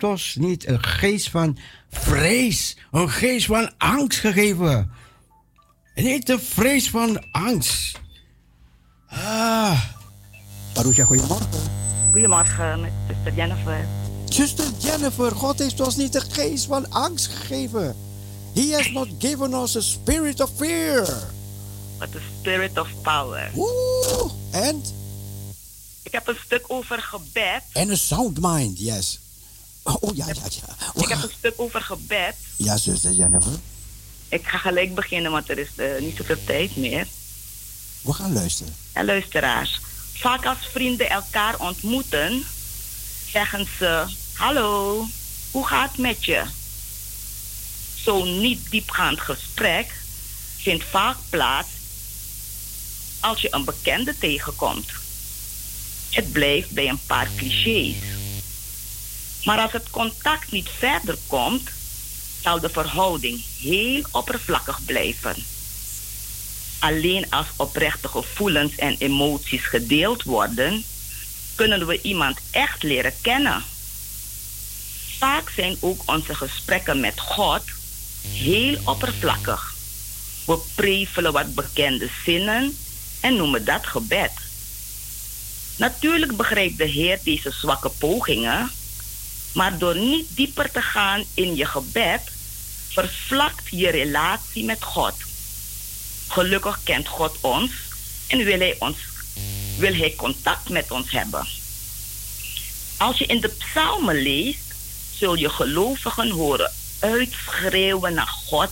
Speaker 1: Heeft ons niet een geest van vrees, een geest van angst gegeven. Niet een vrees van angst. Ah. Parousia, goedemorgen.
Speaker 10: Goedemorgen, met zuster Jennifer.
Speaker 1: Zuster Jennifer, God heeft ons niet een geest van angst gegeven. He has not given us a spirit of fear.
Speaker 10: But the spirit of power.
Speaker 1: Oeh, en?
Speaker 10: Ik heb een stuk over gebed.
Speaker 1: En een sound mind, yes. Oh ja, ja, ja.
Speaker 10: Ik heb een stuk over gebed.
Speaker 1: Ja, zuster Jennifer.
Speaker 10: Ik ga gelijk beginnen, want er is eh, niet zoveel tijd meer.
Speaker 1: We gaan luisteren.
Speaker 10: En luisteraars, vaak als vrienden elkaar ontmoeten, zeggen ze: Hallo, hoe gaat het met je? Zo'n niet diepgaand gesprek vindt vaak plaats als je een bekende tegenkomt. Het blijft bij een paar clichés. Maar als het contact niet verder komt, zal de verhouding heel oppervlakkig blijven. Alleen als oprechte gevoelens en emoties gedeeld worden, kunnen we iemand echt leren kennen. Vaak zijn ook onze gesprekken met God heel oppervlakkig. We prevelen wat bekende zinnen en noemen dat gebed. Natuurlijk begrijpt de Heer deze zwakke pogingen, maar door niet dieper te gaan in je gebed, vervlakt je relatie met God. Gelukkig kent God ons en wil hij, ons, wil hij contact met ons hebben. Als je in de psalmen leest, zul je gelovigen horen uitschreeuwen naar God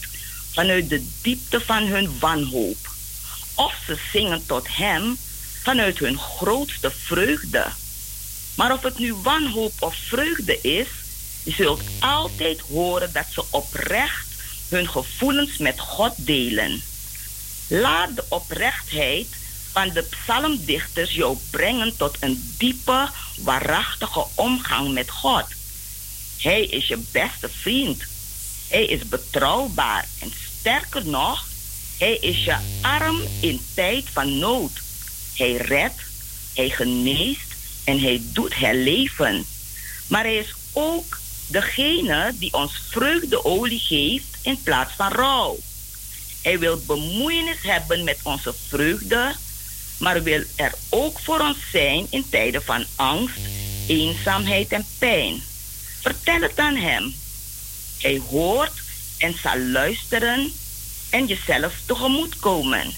Speaker 10: vanuit de diepte van hun wanhoop. Of ze zingen tot Hem vanuit hun grootste vreugde. Maar of het nu wanhoop of vreugde is, je zult altijd horen dat ze oprecht hun gevoelens met God delen. Laat de oprechtheid van de psalmdichters jou brengen tot een diepe, waarachtige omgang met God. Hij is je beste vriend. Hij is betrouwbaar en sterker nog, hij is je arm in tijd van nood. Hij redt, hij geneest en hij doet herleven. Maar hij is ook degene die ons vreugdeolie geeft in plaats van rouw. Hij wil bemoeienis hebben met onze vreugde, maar wil er ook voor ons zijn in tijden van angst, eenzaamheid en pijn. Vertel het aan hem. Hij hoort en zal luisteren en jezelf tegemoet komen.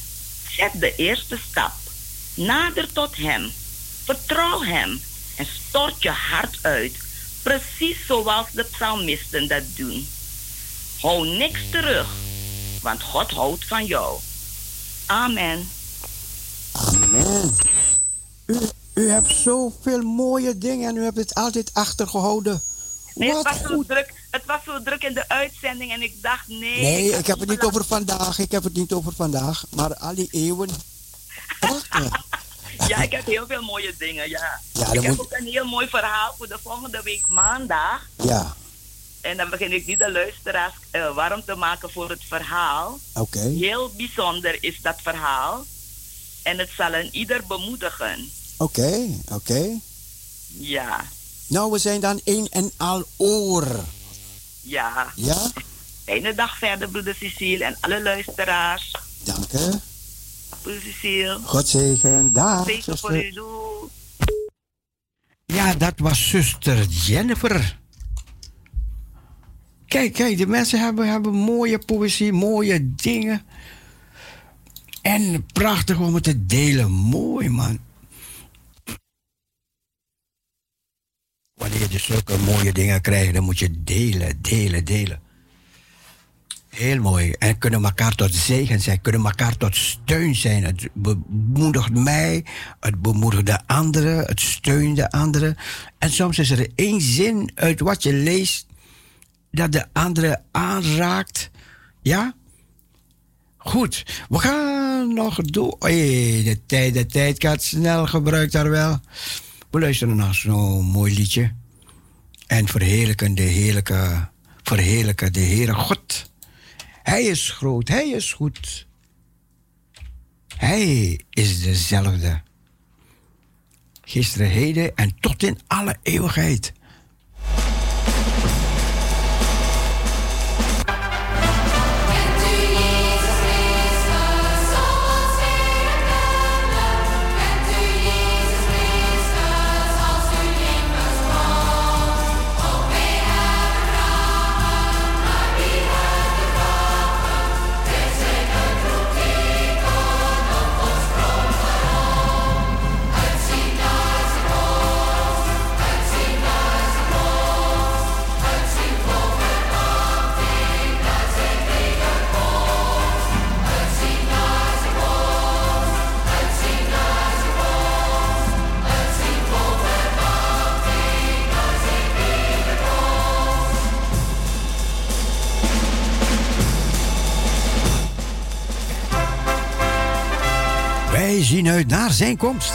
Speaker 10: Zet de eerste stap. Nader tot hem. Vertrouw hem en stort je hart uit, precies zoals de psalmisten dat doen. Hou niks terug, want God houdt van jou. Amen.
Speaker 1: Amen. U, u hebt zoveel mooie dingen en u hebt het altijd achtergehouden.
Speaker 10: Nee, het was, zo druk, het was zo druk in de uitzending en ik dacht, nee.
Speaker 1: Nee, ik heb het niet over vandaag. Ik heb het niet over vandaag. Maar al die eeuwen. Prachtig.
Speaker 10: Ja, ik heb heel veel mooie dingen, ja.
Speaker 1: Ja,
Speaker 10: ik heb
Speaker 1: moet-
Speaker 10: ook een heel mooi verhaal voor de volgende week maandag.
Speaker 1: Ja,
Speaker 10: En dan begin ik nu de luisteraars eh, warm te maken voor het verhaal.
Speaker 1: oké.
Speaker 10: Heel bijzonder is dat verhaal. En het zal een ieder bemoedigen.
Speaker 1: Oké, oké.
Speaker 10: Ja,
Speaker 1: Nou, we zijn dan één en al oor.
Speaker 10: ja.
Speaker 1: Ja?
Speaker 10: Fijne dag verder, broeder Cecile en alle luisteraars.
Speaker 1: Dank u. God zegen. Dag,
Speaker 10: Zegen voor
Speaker 1: zuster.
Speaker 10: u.
Speaker 1: Ja, dat was zuster Jennifer. Kijk, kijk, de mensen hebben, hebben mooie poëzie, mooie dingen. En prachtig om het te delen. Mooi, man. Wanneer je zulke mooie dingen krijgt, dan moet je delen, delen, delen. Heel mooi. En kunnen elkaar tot zegen zijn, kunnen elkaar tot steun zijn. Het bemoedigt mij, het bemoedigt de anderen, het steunt de anderen. En soms is er één zin uit wat je leest dat de andere aanraakt. Ja? Goed, we gaan nog door. Hey, de tijd, de tijd gaat snel gebruikt daar wel. We luisteren naar zo'n mooi liedje. En verheerlijken de heerlijke, verheerlijken de Heere God. Hij is groot, hij is goed. Hij is dezelfde. gisteren, heden en tot in alle eeuwigheid. Zien uit naar zijn komst.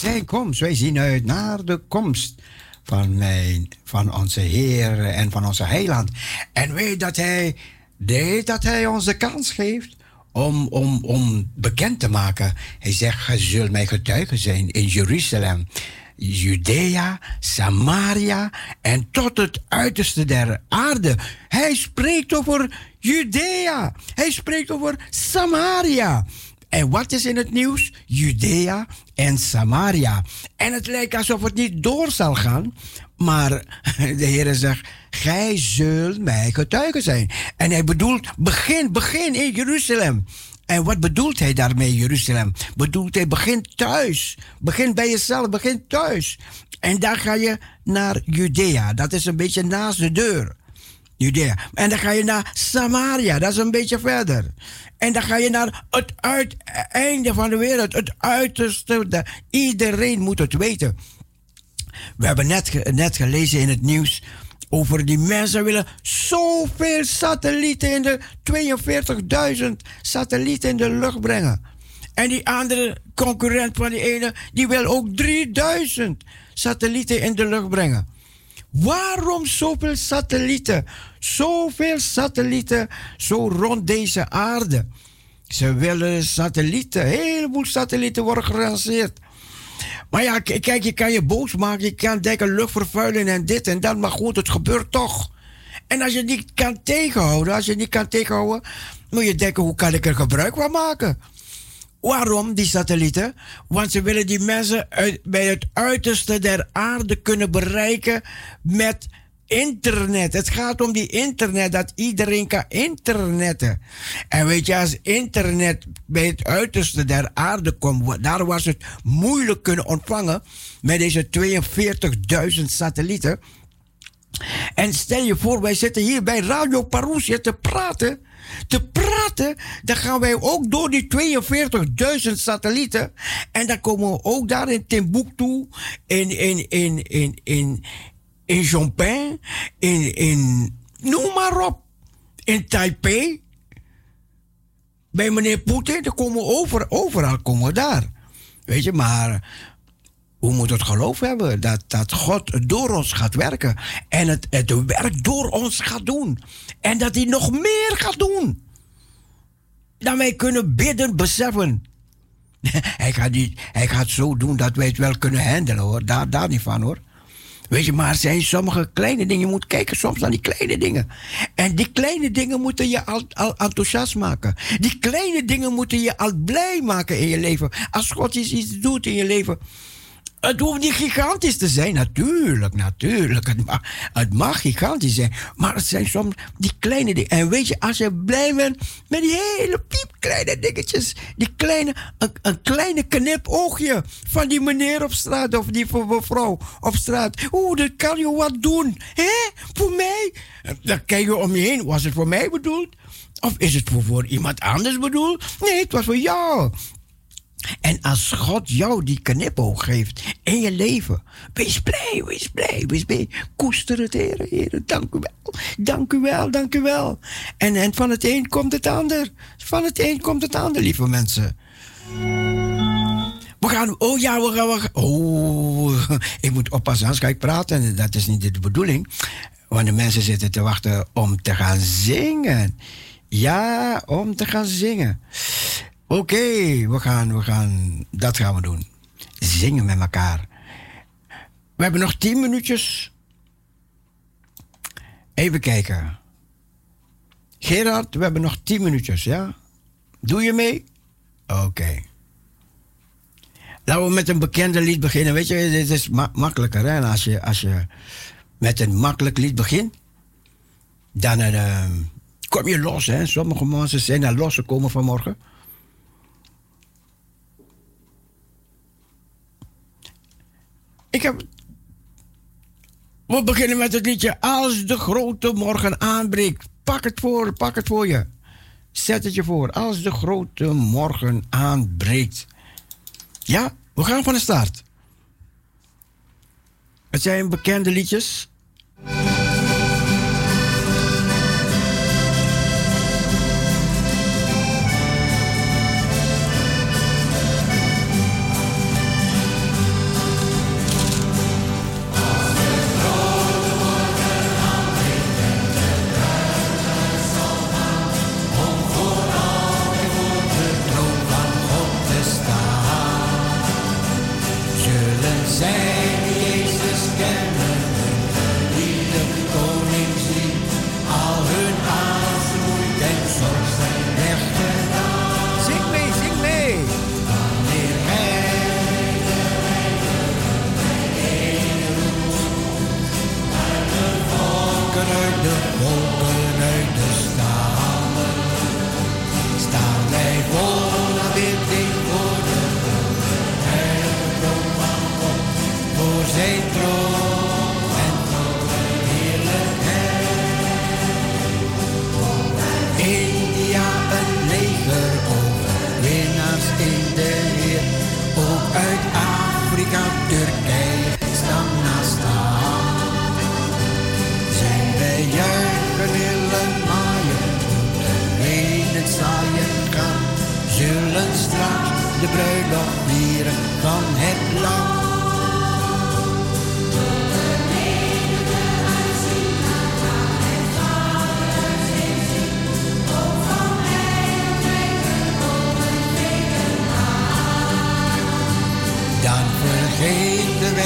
Speaker 1: Zijn komst. Wij zien uit naar de komst van, mijn, van onze Heer en van onze Heiland. En weet dat Hij, weet dat hij ons de kans geeft om, om, om bekend te maken. Hij zegt, je zult mij getuigen zijn in Jeruzalem. Judea, Samaria en tot het uiterste der aarde. Hij spreekt over Judea. Hij spreekt over Samaria. En wat is in het nieuws? Judea en Samaria. En het lijkt alsof het niet door zal gaan. Maar de Heer zegt, gij zult mij getuigen zijn. En hij bedoelt, begin, begin in Jeruzalem. En wat bedoelt hij daarmee, Jeruzalem? Bedoelt hij, begin thuis. Begin bij jezelf, begin thuis. En dan ga je naar Judea. Dat is een beetje naast de deur. Judea. En dan ga je naar Samaria. Dat is een beetje verder. En dan ga je naar het uiteinde van de wereld. Het uiterste. De, iedereen moet het weten. We hebben net, net gelezen in het nieuws over die mensen willen zoveel satellieten in de 42.000 satellieten in de lucht brengen. En die andere concurrent van die ene, die wil ook 3000 satellieten in de lucht brengen. Waarom zoveel satellieten? Zoveel satellieten zo rond deze aarde. Ze willen satellieten, een heleboel satellieten worden geranceerd. Maar ja, kijk, je kan je boos maken, je kan denken luchtvervuiling en dit en dat, maar goed, het gebeurt toch. En als je niet kan tegenhouden, als je niet kan tegenhouden, moet je denken, hoe kan ik er gebruik van maken? Waarom die satellieten? Want ze willen die mensen uit, bij het uiterste der aarde kunnen bereiken met internet. Het gaat om die internet, dat iedereen kan internetten. En weet je, als internet bij het uiterste der aarde komt, daar was het moeilijk kunnen ontvangen met deze 42.000 satellieten. En stel je voor, wij zitten hier bij Radio Parousia te praten. Te praten, dan gaan wij ook door die 42.000 satellieten. En dan komen we ook daar in Timbuktu, in, in, in, in, in, in Chongping, in, in, noem maar op. In Taipei. Bij meneer Poetin, dan komen we over, overal komen we daar. Weet je, maar we moeten het geloof hebben dat, dat God door ons gaat werken. En het, het werk door ons gaat doen. En dat hij nog meer gaat doen. Dan wij kunnen bidden, beseffen. hij, gaat niet, hij gaat zo doen dat wij het wel kunnen handelen hoor. Daar, daar niet van hoor. Weet je, maar zijn sommige kleine dingen. Je moet kijken soms naar die kleine dingen. En die kleine dingen moeten je al, al enthousiast maken. Die kleine dingen moeten je al blij maken in je leven. Als God iets doet in je leven. Het hoeft niet gigantisch te zijn, natuurlijk, natuurlijk. Het mag, gigantisch zijn, maar het zijn soms die kleine dingen. En weet je, als je blij bent met die hele piepkleine dingetjes, die kleine, een, een kleine knipoogje van die meneer op straat of die mevrouw op straat. Oeh, dat kan je wat doen. Hè? Voor mij? Dan kijk je om je heen. Was het voor mij bedoeld? Of is het voor, voor iemand anders bedoeld? Nee, het was voor jou. En als God jou die knipoog geeft in je leven, wees blij, wees blij, wees blij. Koester het, Heer, Heer, dank u wel, dank u wel, dank u wel. En, en van het een komt het ander, van het een komt het ander, lieve mensen. We gaan, oh ja, we gaan, we gaan- oh, ik moet oppassen, anders ga ik praten en dat is niet de bedoeling. Want de mensen zitten te wachten om te gaan zingen. Ja, om te gaan zingen. Oké, we, gaan, we gaan, dat gaan we doen. Zingen met elkaar. We hebben nog tien minuutjes. Even kijken. Gerard, we hebben nog tien minuutjes, ja? Doe je mee? Oké. Laten we met een bekende lied beginnen. Weet je, dit is ma- makkelijker. Hè? Als je, als je met een makkelijk lied begint, dan eh, kom je los. Hè? Sommige mensen zijn er losgekomen vanmorgen. Ik heb. We beginnen met het liedje Als de grote morgen aanbreekt. Pak het voor, pak het voor je. Zet het je voor. Als de grote morgen aanbreekt. Ja, we gaan van de start. Het zijn bekende liedjes.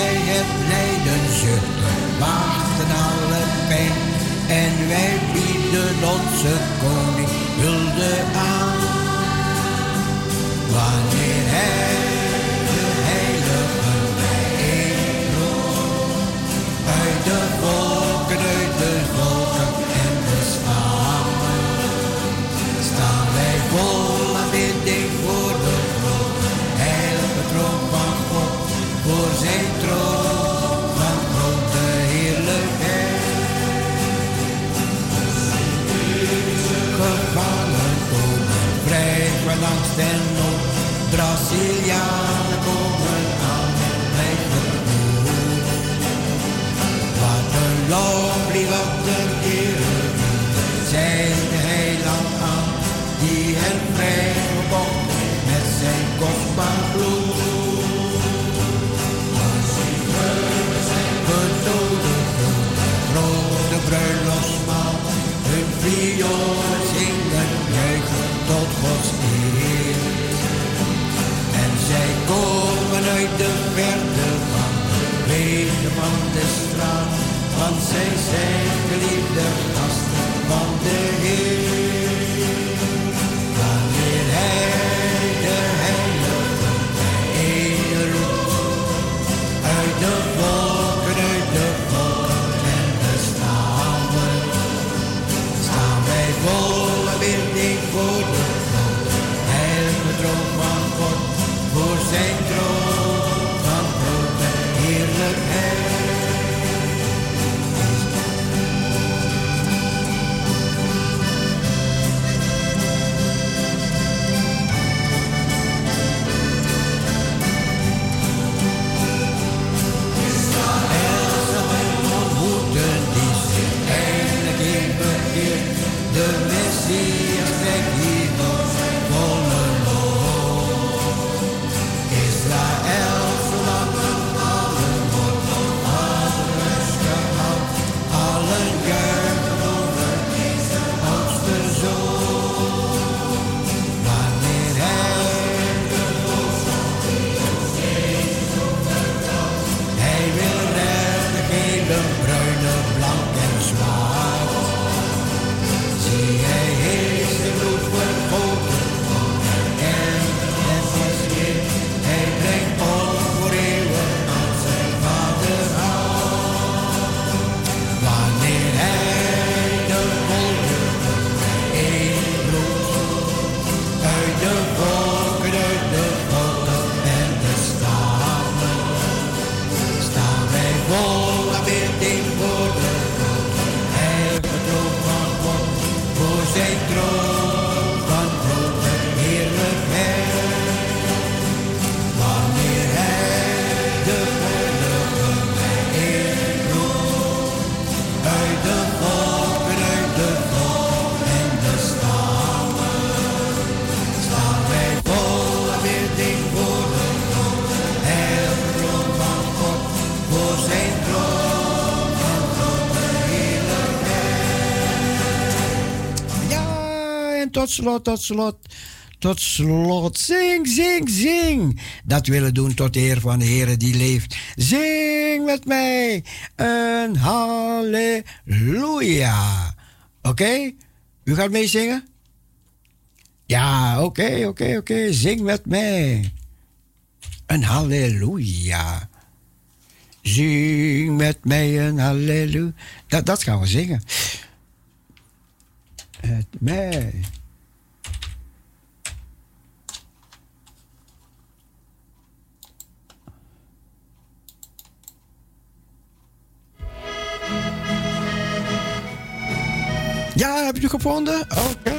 Speaker 4: Wij
Speaker 1: het lijden, zuchten, wachten alle pijn. En wij bieden onze koning hulde aan. Wanneer hij Brazilianen komen aan en blijven goed. Wat een lovely, wat een eer, zij de heiland aan, die hen vrij verkocht met zijn kostbaar bloed. Benodigden de grote bruiloftsmaal, hun violen komen uit de verte van de wegen van de straat, want zij zijn geliefde gasten van de Heer. see. Tot slot, tot slot, tot slot, zing, zing, zing. Dat willen doen tot eer van de Heer die leeft. Zing met mij een halleluja. Oké? U gaat meezingen? Ja, oké, oké, oké. Zing met mij. Een halleluja. Zing met mij een halleluja. Dat, dat gaan we zingen. Met mij. Ja, heb je gevonden? Oké.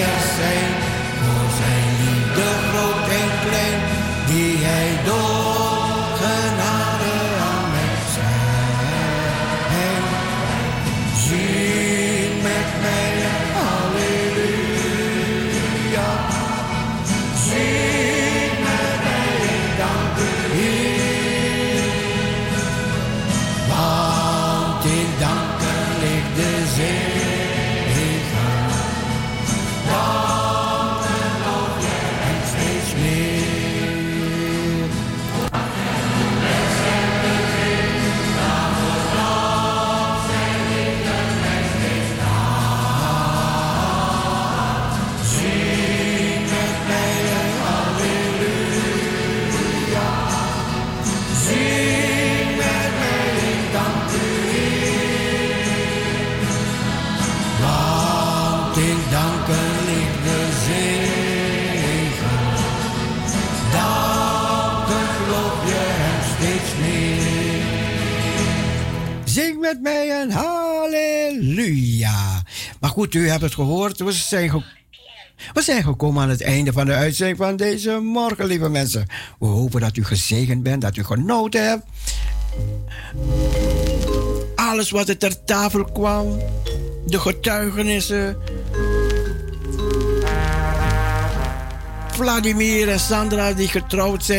Speaker 1: Die er met mij een halleluja. Maar goed, u hebt het gehoord. We zijn, ge- we zijn gekomen aan het einde van de uitzending van deze morgen, lieve mensen. We hopen dat u gezegend bent, dat u genoten hebt. Alles wat er ter tafel kwam, de getuigenissen. Vladimir en Sandra die getrouwd zijn.